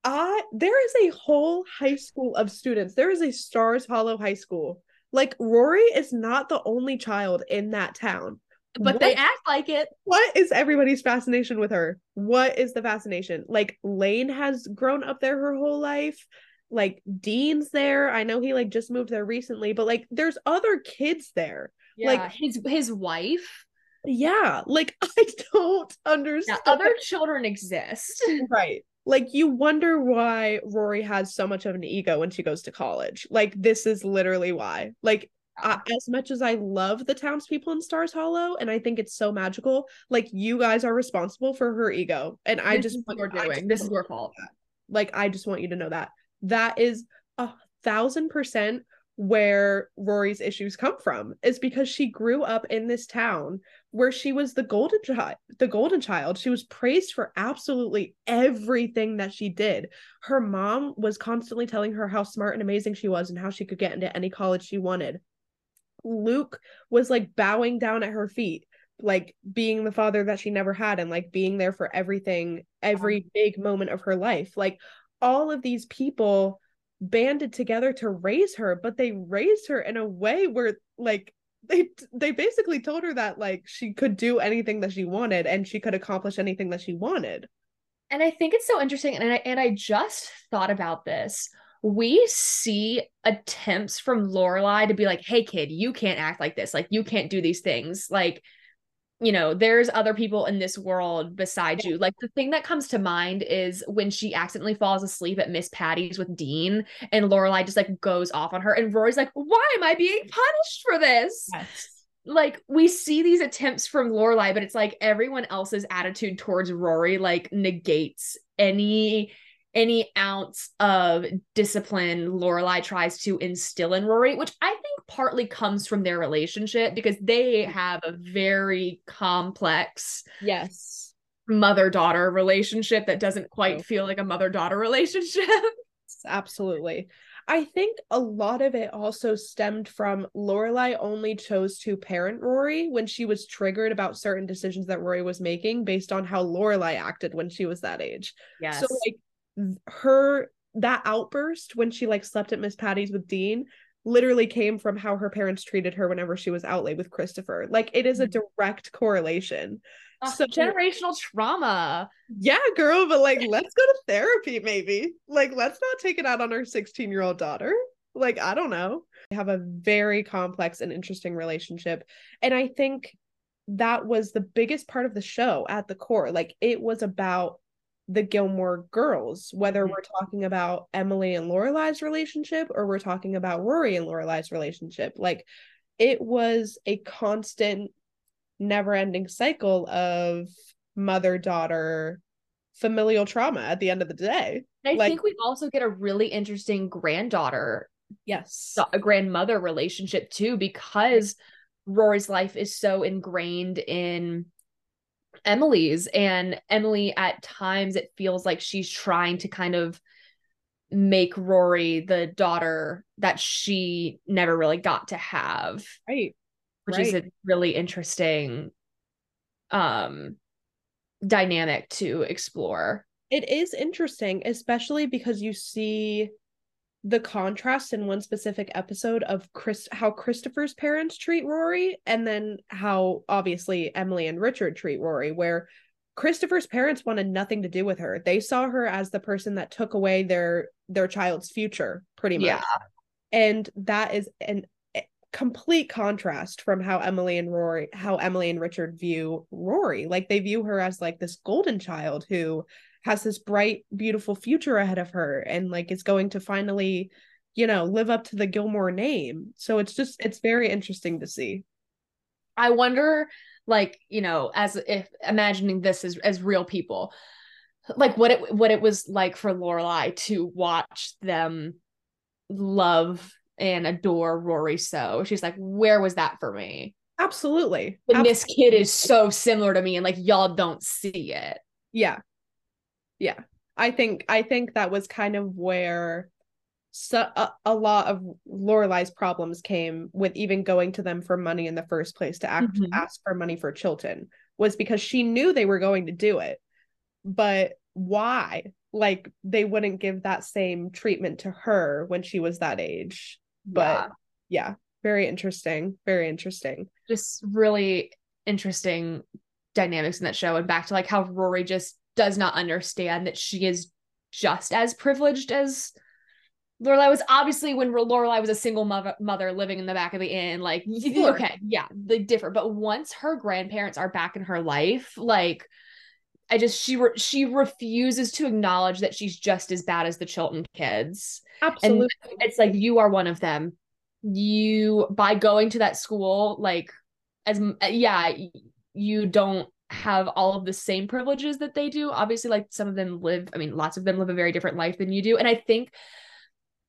I there is a whole high school of students. There is a Stars Hollow High School. Like Rory is not the only child in that town. But what, they act like it. What is everybody's fascination with her? What is the fascination? Like Lane has grown up there her whole life like Dean's there. I know he like just moved there recently, but like there's other kids there. Yeah, like his his wife. Yeah, like [laughs] I don't understand. Yeah, other children exist. [laughs] right. Like you wonder why Rory has so much of an ego when she goes to college. Like this is literally why. Like as much as I love the townspeople in Stars Hollow, and I think it's so magical, like you guys are responsible for her ego, and I this just what you're doing. This is your fault. Like I just want you to know that that is a thousand percent where Rory's issues come from is because she grew up in this town where she was the golden child the golden child. She was praised for absolutely everything that she did. Her mom was constantly telling her how smart and amazing she was and how she could get into any college she wanted. Luke was like bowing down at her feet like being the father that she never had and like being there for everything every um, big moment of her life. Like all of these people banded together to raise her but they raised her in a way where like they they basically told her that like she could do anything that she wanted and she could accomplish anything that she wanted and i think it's so interesting and i and i just thought about this we see attempts from Lorelai to be like, "Hey, kid, you can't act like this. Like, you can't do these things. Like, you know, there's other people in this world beside you. Like the thing that comes to mind is when she accidentally falls asleep at Miss Patty's with Dean and Lorelai just like goes off on her and Rory's like, why am I being punished for this? Yes. Like we see these attempts from Lorelai, but it's like everyone else's attitude towards Rory like negates any any ounce of discipline Lorelai tries to instill in Rory, which I think partly comes from their relationship because they mm-hmm. have a very complex yes mother daughter relationship that doesn't quite feel like a mother daughter [laughs] relationship. Absolutely. I think a lot of it also stemmed from Lorelai only chose to parent Rory when she was triggered about certain decisions that Rory was making based on how Lorelai acted when she was that age. Yes. So like her that outburst when she like slept at Miss Patty's with Dean literally came from how her parents treated her whenever she was out late with Christopher. Like it is a mm-hmm. direct correlation. Uh, so generational trauma. Yeah, girl, but like let's go to therapy maybe. Like let's not take it out on our 16-year-old daughter. Like I don't know. They have a very complex and interesting relationship. And I think that was the biggest part of the show at the core. Like it was about the Gilmore girls, whether mm-hmm. we're talking about Emily and Lorelai's relationship or we're talking about Rory and Lorelai's relationship. Like it was a constant, never ending cycle of mother daughter familial trauma at the end of the day. I like, think we also get a really interesting granddaughter, yes, a grandmother relationship too, because Rory's life is so ingrained in Emily's and Emily at times it feels like she's trying to kind of make Rory the daughter that she never really got to have. Right. Which right. is a really interesting um dynamic to explore. It is interesting, especially because you see the contrast in one specific episode of Chris how Christopher's parents treat Rory and then how obviously Emily and Richard treat Rory where Christopher's parents wanted nothing to do with her. They saw her as the person that took away their their child's future pretty much. Yeah. And that is an eh, complete contrast from how Emily and Rory how Emily and Richard view Rory. Like they view her as like this golden child who has this bright, beautiful future ahead of her and like is going to finally, you know, live up to the Gilmore name. So it's just it's very interesting to see. I wonder like, you know, as if imagining this as as real people, like what it what it was like for Lorelai to watch them love and adore Rory so. She's like, where was that for me? Absolutely. And Absolutely. this kid is so similar to me and like y'all don't see it. Yeah yeah. I think i think that was kind of where so a, a lot of Lorelai's problems came with even going to them for money in the first place to act, mm-hmm. ask for money for Chilton was because she knew they were going to do it. But why? Like they wouldn't give that same treatment to her when she was that age. But yeah, yeah very interesting very interesting. Just really interesting dynamics in that show. And back to like how Rory just does not understand that she is just as privileged as Lorelai was obviously when Lorelai was a single mother, mother living in the back of the inn. Like, sure. okay, yeah, the different. But once her grandparents are back in her life, like, I just she re- she refuses to acknowledge that she's just as bad as the Chilton kids. Absolutely, and it's like you are one of them. You by going to that school, like, as yeah, you don't have all of the same privileges that they do. Obviously, like some of them live, I mean, lots of them live a very different life than you do. And I think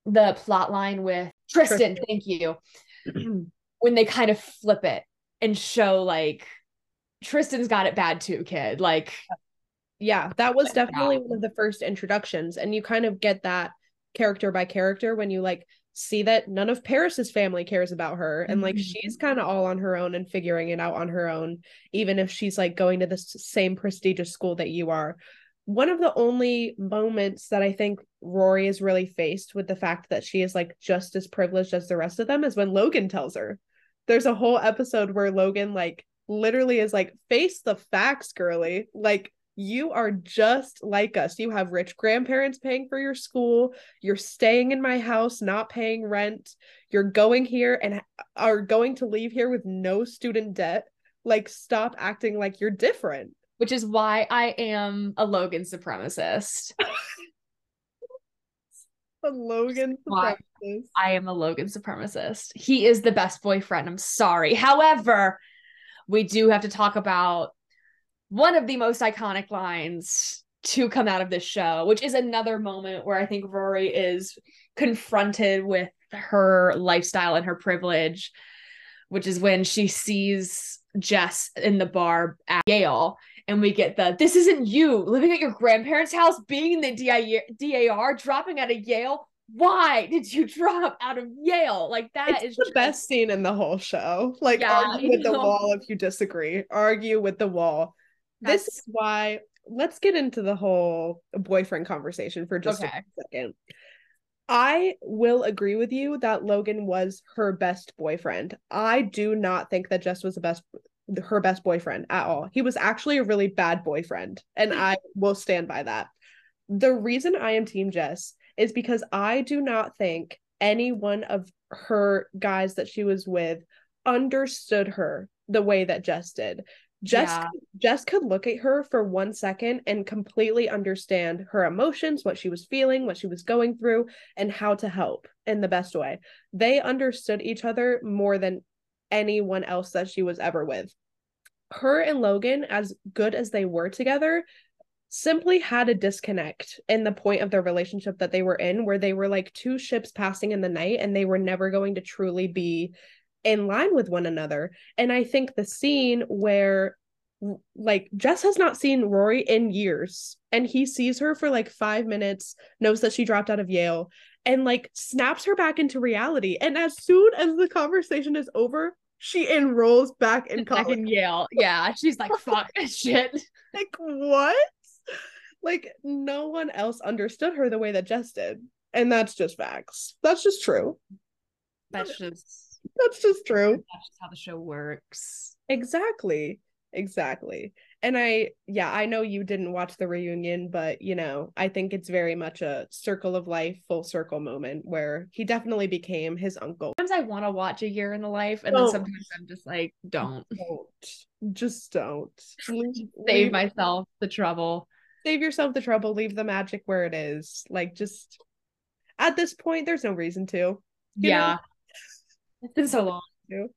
the plot line with Tristan, Tristan. thank you, [clears throat] when they kind of flip it and show like Tristan's got it bad too, kid. Like, yeah, that was definitely one of the first introductions. And you kind of get that character by character when you like see that none of Paris's family cares about her and like mm-hmm. she's kind of all on her own and figuring it out on her own even if she's like going to the same prestigious school that you are one of the only moments that I think Rory is really faced with the fact that she is like just as privileged as the rest of them is when Logan tells her. There's a whole episode where Logan like literally is like face the facts girly like you are just like us. You have rich grandparents paying for your school. You're staying in my house, not paying rent. You're going here and are going to leave here with no student debt. Like, stop acting like you're different. Which is why I am a Logan supremacist. [laughs] a Logan supremacist. I am a Logan supremacist. He is the best boyfriend. I'm sorry. However, we do have to talk about one of the most iconic lines to come out of this show, which is another moment where I think Rory is confronted with her lifestyle and her privilege, which is when she sees Jess in the bar at Yale. And we get the this isn't you living at your grandparents' house, being in the DAR, dropping out of Yale. Why did you drop out of Yale? Like that it's is the just- best scene in the whole show. Like Yeah, argue with the wall if you disagree. Argue with the wall. This is why let's get into the whole boyfriend conversation for just Okay. a second. I will agree with you that Logan was her best boyfriend. I do not think that Jess was the best her best boyfriend at all. He was actually a really bad boyfriend, and I will stand by that. The reason I am team Jess is because I do not think any one of her guys that she was with understood her the way that Jess did. Jess Yeah. Jess could look at her for one second and completely understand her emotions, what she was feeling, what she was going through, and how to help in the best way. They understood each other more than anyone else that she was ever with. Her and Logan, as good as they were together, simply had a disconnect in the point of their relationship that they were in, where they were like two ships passing in the night and they were never going to truly be in line with one another. And I think the scene where like Jess has not seen Rory in years and he sees her for like 5 minutes, knows that she dropped out of Yale and like snaps her back into reality. And as soon as the conversation is over, she enrolls back in back in Yale. [laughs] Yeah. She's like, fuck shit. like what? Like no one else understood her the way that Jess did. And that's just facts. That's just true. That's just [laughs] That's just true. that's just how the show works. Exactly. Exactly. And I, yeah, I know you didn't watch the reunion, but you know, I think it's very much a circle of life, full circle moment where he definitely became his uncle. Sometimes I want to watch a year in the life, and then Don't. sometimes I'm just like, don't Don't. Just don't. Leave, [laughs] save leave- myself the trouble. save yourself the trouble, leave the magic where it is. Like, just at this point, there's no reason to. You yeah. It's been so long. know?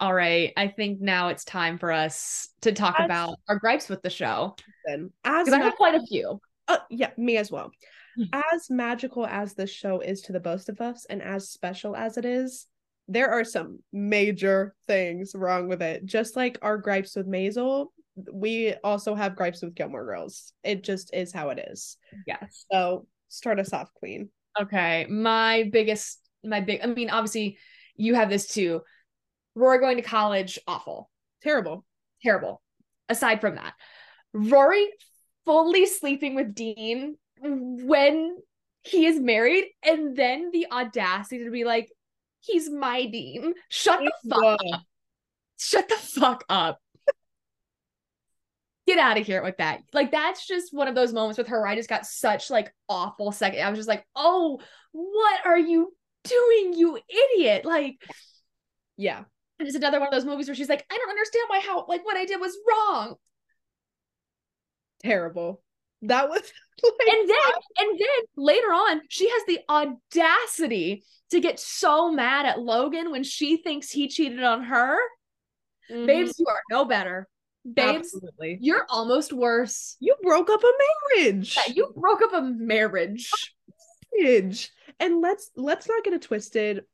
All right. I think now it's time for us to talk As- about our gripes with the show. As Because I have quite a few. Uh, yeah, me as well. Mhm. As magical as this show is to the both of us, and as special as it is, there are some major things wrong with it. Just like our gripes with Maisel, we also have gripes with Gilmore Girls. It just is how it is. Yes. So start us off, Queen. Okay. My biggest, my big, I mean, obviously, you have this too. Rory going to college, awful. Terrible. terrible. Aside from that, Rory fully sleeping with Dean when he is married, and then the audacity to be like, he's my Dean. Shut the fuck up. Shut the fuck up. Get out of here with that. Like, that's just one of those moments with her. where I just got such like awful second. I was just like, oh, what are you doing, you idiot? Like, Yeah. And it's another one of those movies where she's like, I don't understand why how like what I did was wrong. Terrible. That was [laughs] like, And then and then later on, she has the audacity to get so mad at Logan when she thinks he cheated on her. Mhm. Babes, you are no better. Babes, Absolutely. you're almost worse. You broke up a marriage. Yeah, you broke up a marriage. marriage. And let's let's not get it twisted.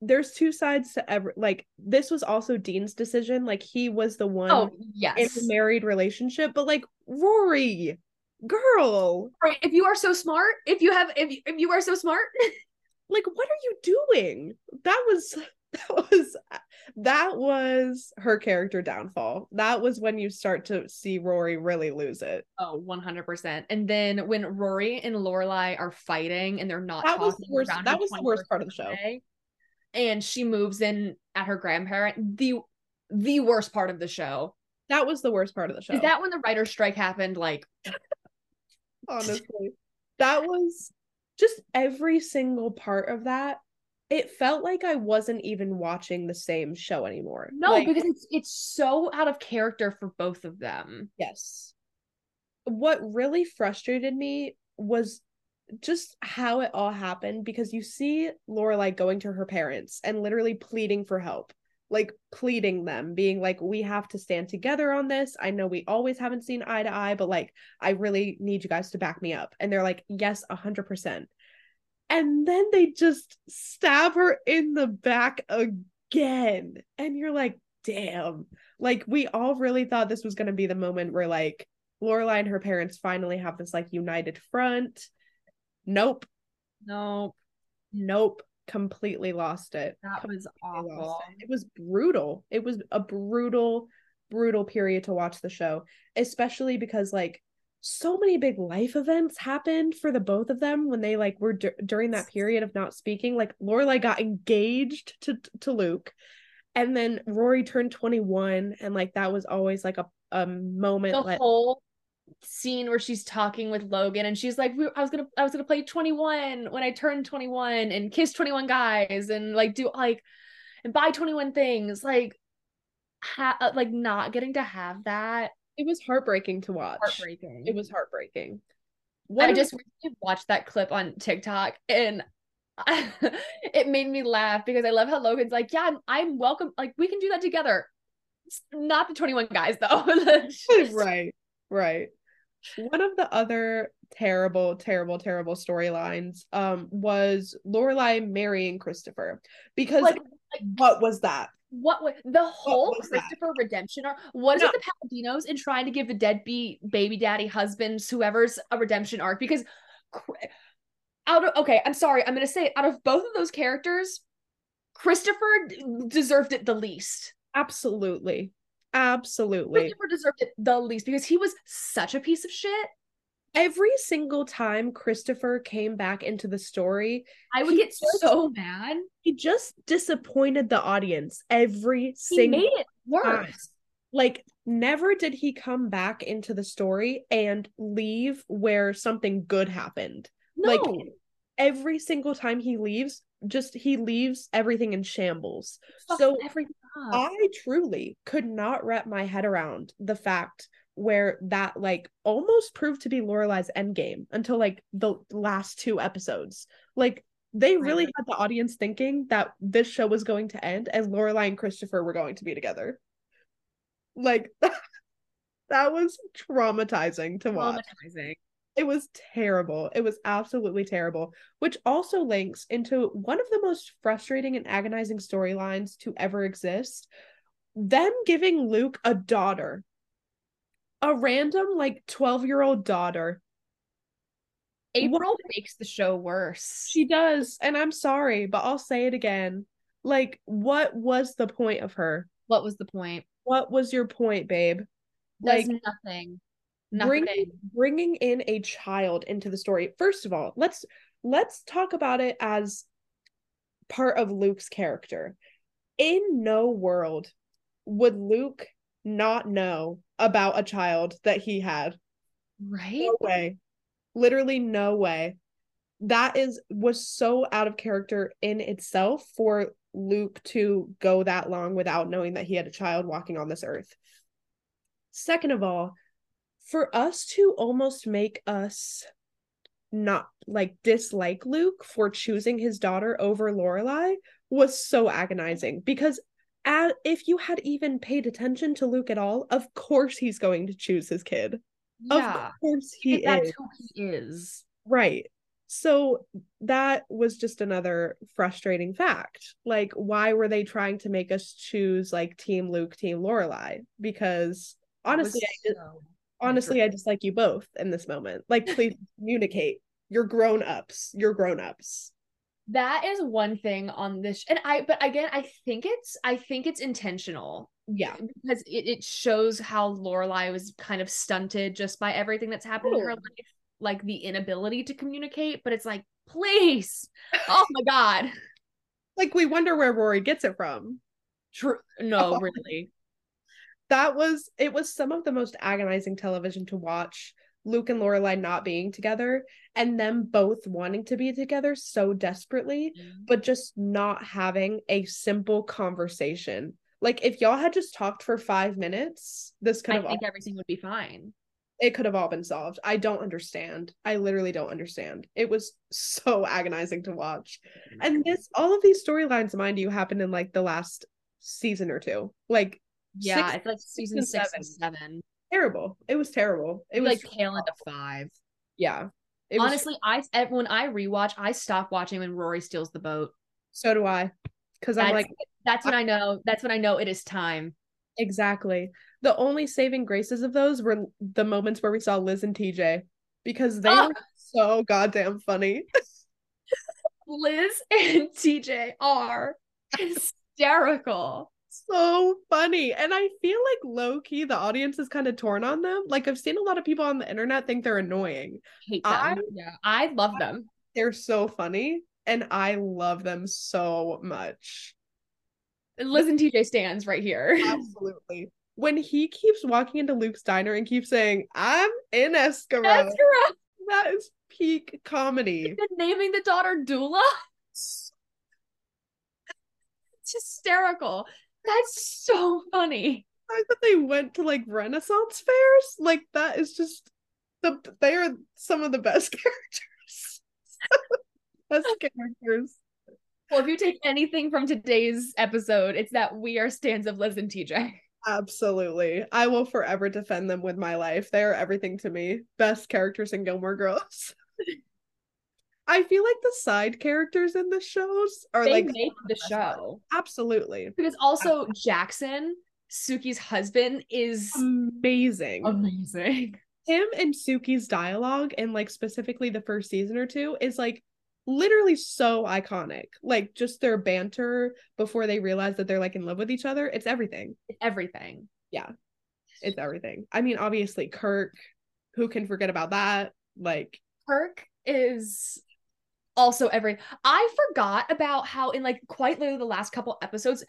There's two sides to every like this was also Dean's decision. Like he was the one Oh, in yes. the married relationship, but like Rory, girl, Right, If you are so smart, if you have if you, if you are so smart, [laughs] like what are you doing? That was [laughs] that was that was her character downfall. That was when you start to see Rory really lose it. Oh, 100%. And then when Rory and Lorelai are fighting and they're not That was the worst- that was the worst part of the show. birthday, And she moves in at her grandparent. The the worst part of the show. That was the worst part of the show. Is that when the writer's strike happened? Like, [laughs] honestly. That was just every single part of that. It felt like I wasn't even watching the same show anymore. no, Like, because it's it's so out of character for both of them. yes. What really frustrated me was just how it all happened because you see Lorelai going to her parents and literally pleading for help. Like pleading them, being like, we have to stand together on this. I know we always haven't seen eye to eye, but like, I really need you guys to back me up. And they're like, yes, a hundred percent. And then they just stab her in the back again. And you're like, damn. Like we all really thought this was gonna be the moment where like Lorelai and her parents finally have this like united front. Nope. Nope. Nope. Completely lost it. That was awful. It. it was brutal. It was a brutal, brutal period to watch the show, especially because like so many big life events happened for the both of them when they like were dur- during that period of not speaking. Like Lorelai got engaged to to Luke, and then Rory turned twenty one, and like that was always like a a moment. The like, whole scene where she's talking with Logan and she's like, I was gonna, I was gonna play 21 when I turned 21 and kiss 21 guys and like do like and buy 21 things. Like, ha- uh, like not getting to have that it was heartbreaking to watch. heartbreaking. It was heartbreaking. One I just recently watched that clip on TikTok and [laughs] it made me laugh because I love how Logan's like, yeah, I'm, I'm welcome. Like we can do that together. It's not the 21 guys though. [laughs] right, right. One of the other terrible, terrible, terrible storylines um was Lorelai marrying Christopher because Like, what was that? What was the whole was that? Christopher redemption arc? What is No. it the Palladinos in trying to give the deadbeat baby daddy husbands, whoever's a redemption arc? Because out of okay, I'm sorry, I'm gonna say it, out of both of those characters, Christopher deserved it the least. Absolutely. Absolutely. Christopher deserved it the least because he was such a piece of shit. Every single time Christopher came back into the story, I would get just- so mad. he just disappointed the audience every He single made it worse. like never did he come back into the story and leave where something good happened. No, like every single time he leaves just he leaves everything in shambles. So i truly could not wrap my head around the fact where that like almost proved to be Lorelai's endgame until like the last two episodes like they really had the audience thinking that this show was going to end and Lorelai and Christopher were going to be together like [laughs] that was traumatizing to watch Traumatizing. it was terrible. It was absolutely terrible, which also links into one of the most frustrating and agonizing storylines to ever exist. Them giving Luke a daughter, a random, like 12 year old daughter. April makes the show worse. She does. And I'm sorry, but I'll say it again. Like, what was the point of her? what was the point? What was your point, babe? Does Like, nothing. Nothing. bringing bringing in a child into the story first of all let's let's talk about it as part of luke's character in no world would luke not know about a child that he had. Right? no way. Literally no way. That is was so out of character in itself for luke to go that long without knowing that he had a child walking on this earth. Second of all for us to almost make us not like dislike luke for choosing his daughter over lorelai was so agonizing because if you had even paid attention to luke at all of course he's going to choose his kid Yeah. of course he That's is who he is. Right. So that was just another frustrating fact. Like, why were they trying to make us choose like Team Luke, Team Lorelai? Because honestly, I just, honestly, I dislike you both in this moment. Like, please [laughs] communicate. You're grown ups. You're grown ups. That is one thing on this and I but again I think it's I think it's intentional Yeah. because it, it shows how Lorelai was kind of stunted just by everything that's happened in her life, like the inability to communicate. But it's like, please, oh my god, [laughs] Like, we wonder where Rory gets it from. True. No, Oh. [laughs] really. That was, it was some of the most agonizing television to watch. Luke and Lorelai not being together and them both wanting to be together so desperately. Mm-hmm. but just not having a simple conversation. Like if y'all had just talked for five minutes, this could I have all, think everything would be fine. it could have all been solved. I don't understand. I literally don't understand. It was [laughs] so agonizing to watch. And mm-hmm. this all of these storylines, mind you, happened in like the last season or two. Like Yeah, six- it's like season and six and seven. Terrible. It was terrible. It was like tail end of five. yeah. It was- Honestly, I when I rewatch, I stop watching when Rory steals the boat. so do I. Because I'm like, that's when I know. That's when I know it is time. exactly. The only saving graces of those were the moments where we saw Liz and TJ because they Oh. were so goddamn funny. [laughs] Liz and TJ are [laughs] hysterical. So funny. And I feel like low key, the audience is kind of torn on them. Like, I've seen a lot of people on the internet think they're annoying. Hate them. I- yeah, I love them. They're so funny. And I love them so much. Liz and TJ stands right here. [laughs] Absolutely. When he keeps walking into Luke's diner and keeps saying, I'm in Escaro, That's that is peak comedy. And naming the daughter Doula. It's hysterical. That's so funny. Fact that they went to like Renaissance fairs, like that is just the they are some of the best [laughs] characters. best characters. Well, if you take anything from today's episode, it's that we are stands of Liz and TJ. Absolutely. I will forever defend them with my life. They are everything to me. Best characters in Gilmore Girls. [laughs] I feel like the side characters in the shows are They like make the part. show. absolutely Because also Jackson, Sookie's husband, is amazing. amazing. [laughs] Him and Sookie's dialogue and like specifically the first season or two is like literally so iconic. Like just their banter before they realize that they're like in love with each other. It's everything. Everything. Yeah. It's everything. I mean, obviously Kirk, who can forget about that? Like Kirk is also every I forgot about how in like quite literally the last couple episodes,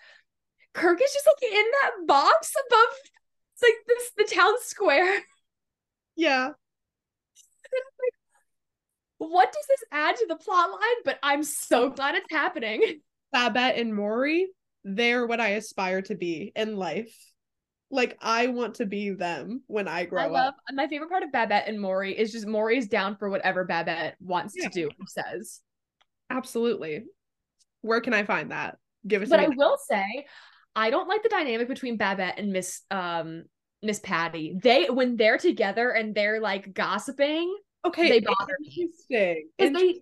Kirk is just like in that box above it's like this the town square. [laughs] yeah, What does this add to the plot line? But I'm so glad it's happening. Babette and Morey, they're what I aspire to be in life. Like I want to be them when I grow I love up. my favorite part of Babette and Morey is just Morey's down for whatever Babette wants Yeah. to do or says. Absolutely. Where can I find that? Give us But I will say, I don't like the dynamic between Babette and Miss um Miss Patty. They when they're together and they're like gossiping, okay. they bother me. Interesting. because they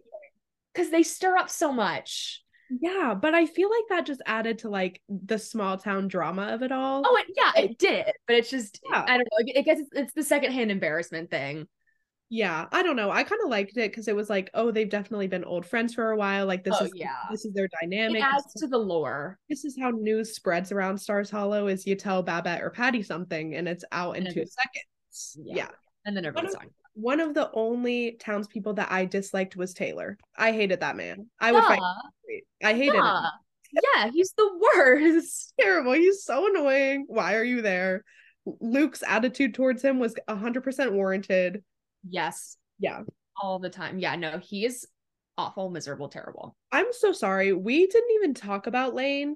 because they stir up so much. Yeah, but I feel like that just added to like the small town drama of it all. Oh, it, yeah, it did, but it's just Yeah. I don't know. It, it gets it's the secondhand embarrassment thing. yeah, I don't know. I kind of liked it because it was like, oh, they've definitely been old friends for a while. Like this Oh, is yeah. this is their dynamic. It adds to the lore. this is how news spreads around Stars Hollow is you tell Babette or Patty something and it's out in two seconds. Yeah. Yeah. And then everyone's talking. One of the only townspeople that I disliked was Taylor. I hated that man. I would fight. I hated him. Yeah. yeah, he's the worst. [laughs] Terrible. He's so annoying. Why are you there? Luke's attitude towards him was 100% warranted. Yes, Yeah. all the time. Yeah, no, he is awful, miserable, terrible. I'm so sorry. We didn't even talk about Lane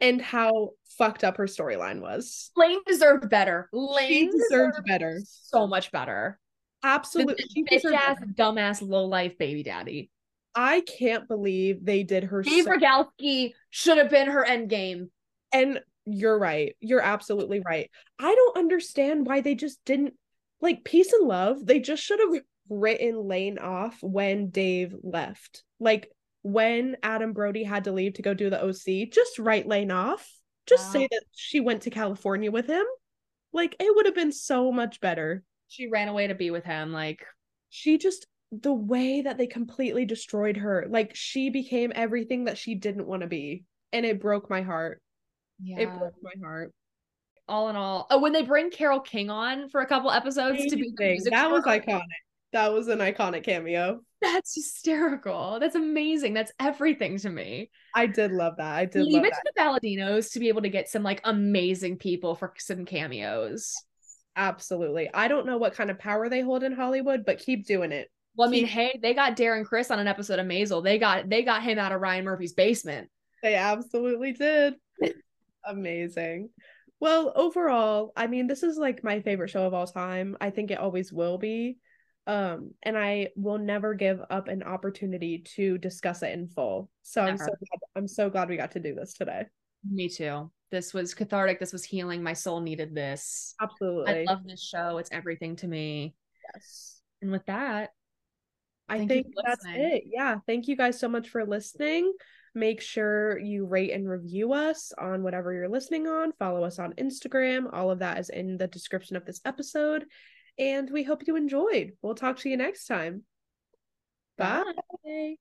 and how fucked up her storyline was. Lane deserved better. Lane deserved better. so much better. Absolutely. Bitch ass, dumbass, low life baby daddy. I can't believe they did her Dave so Rygalski should have been her end game. And you're right. You're absolutely right. I don't understand why they just didn't like peace and love. They just should have written Lane off when Dave left. Like when Adam Brody had to leave to go do the OC, just write Lane off. Just say that she went to California with him. Like it would have been so much better. She ran away to be with him. Like, She just the way that they completely destroyed her. Like she became everything that she didn't want to be. And it broke my heart. yeah. It broke my heart. all in all, oh, when they bring Carole King on for a couple episodes to be the Amazing. music that was iconic. That was an iconic cameo. That's hysterical. That's amazing. That's everything to me. I did love that. I did Leave love it that. to the Palladinos to be able to get some like amazing people for some cameos. Absolutely. I don't know what kind of power they hold in Hollywood, but keep doing it. Well, I mean, Keep- hey, they got Darren Criss on an episode of Maisel. They got they got him out of Ryan Murphy's basement. They absolutely did. Amazing. Well, overall, I mean, this is like my favorite show of all time. I think it always will be. Um, and I will never give up an opportunity to discuss it in full. So I'm so glad, I'm so glad we got to do this today. Me too. This was cathartic. This was healing. My soul needed this. Absolutely. I love this show. It's everything to me. yes. And with that, I think that's it. Yeah. Thank you guys so much for listening. Make sure you rate and review us on whatever you're listening on. Follow us on Instagram. All of that is in the description of this episode. And we hope you enjoyed. We'll talk to you next time. Bye. Bye.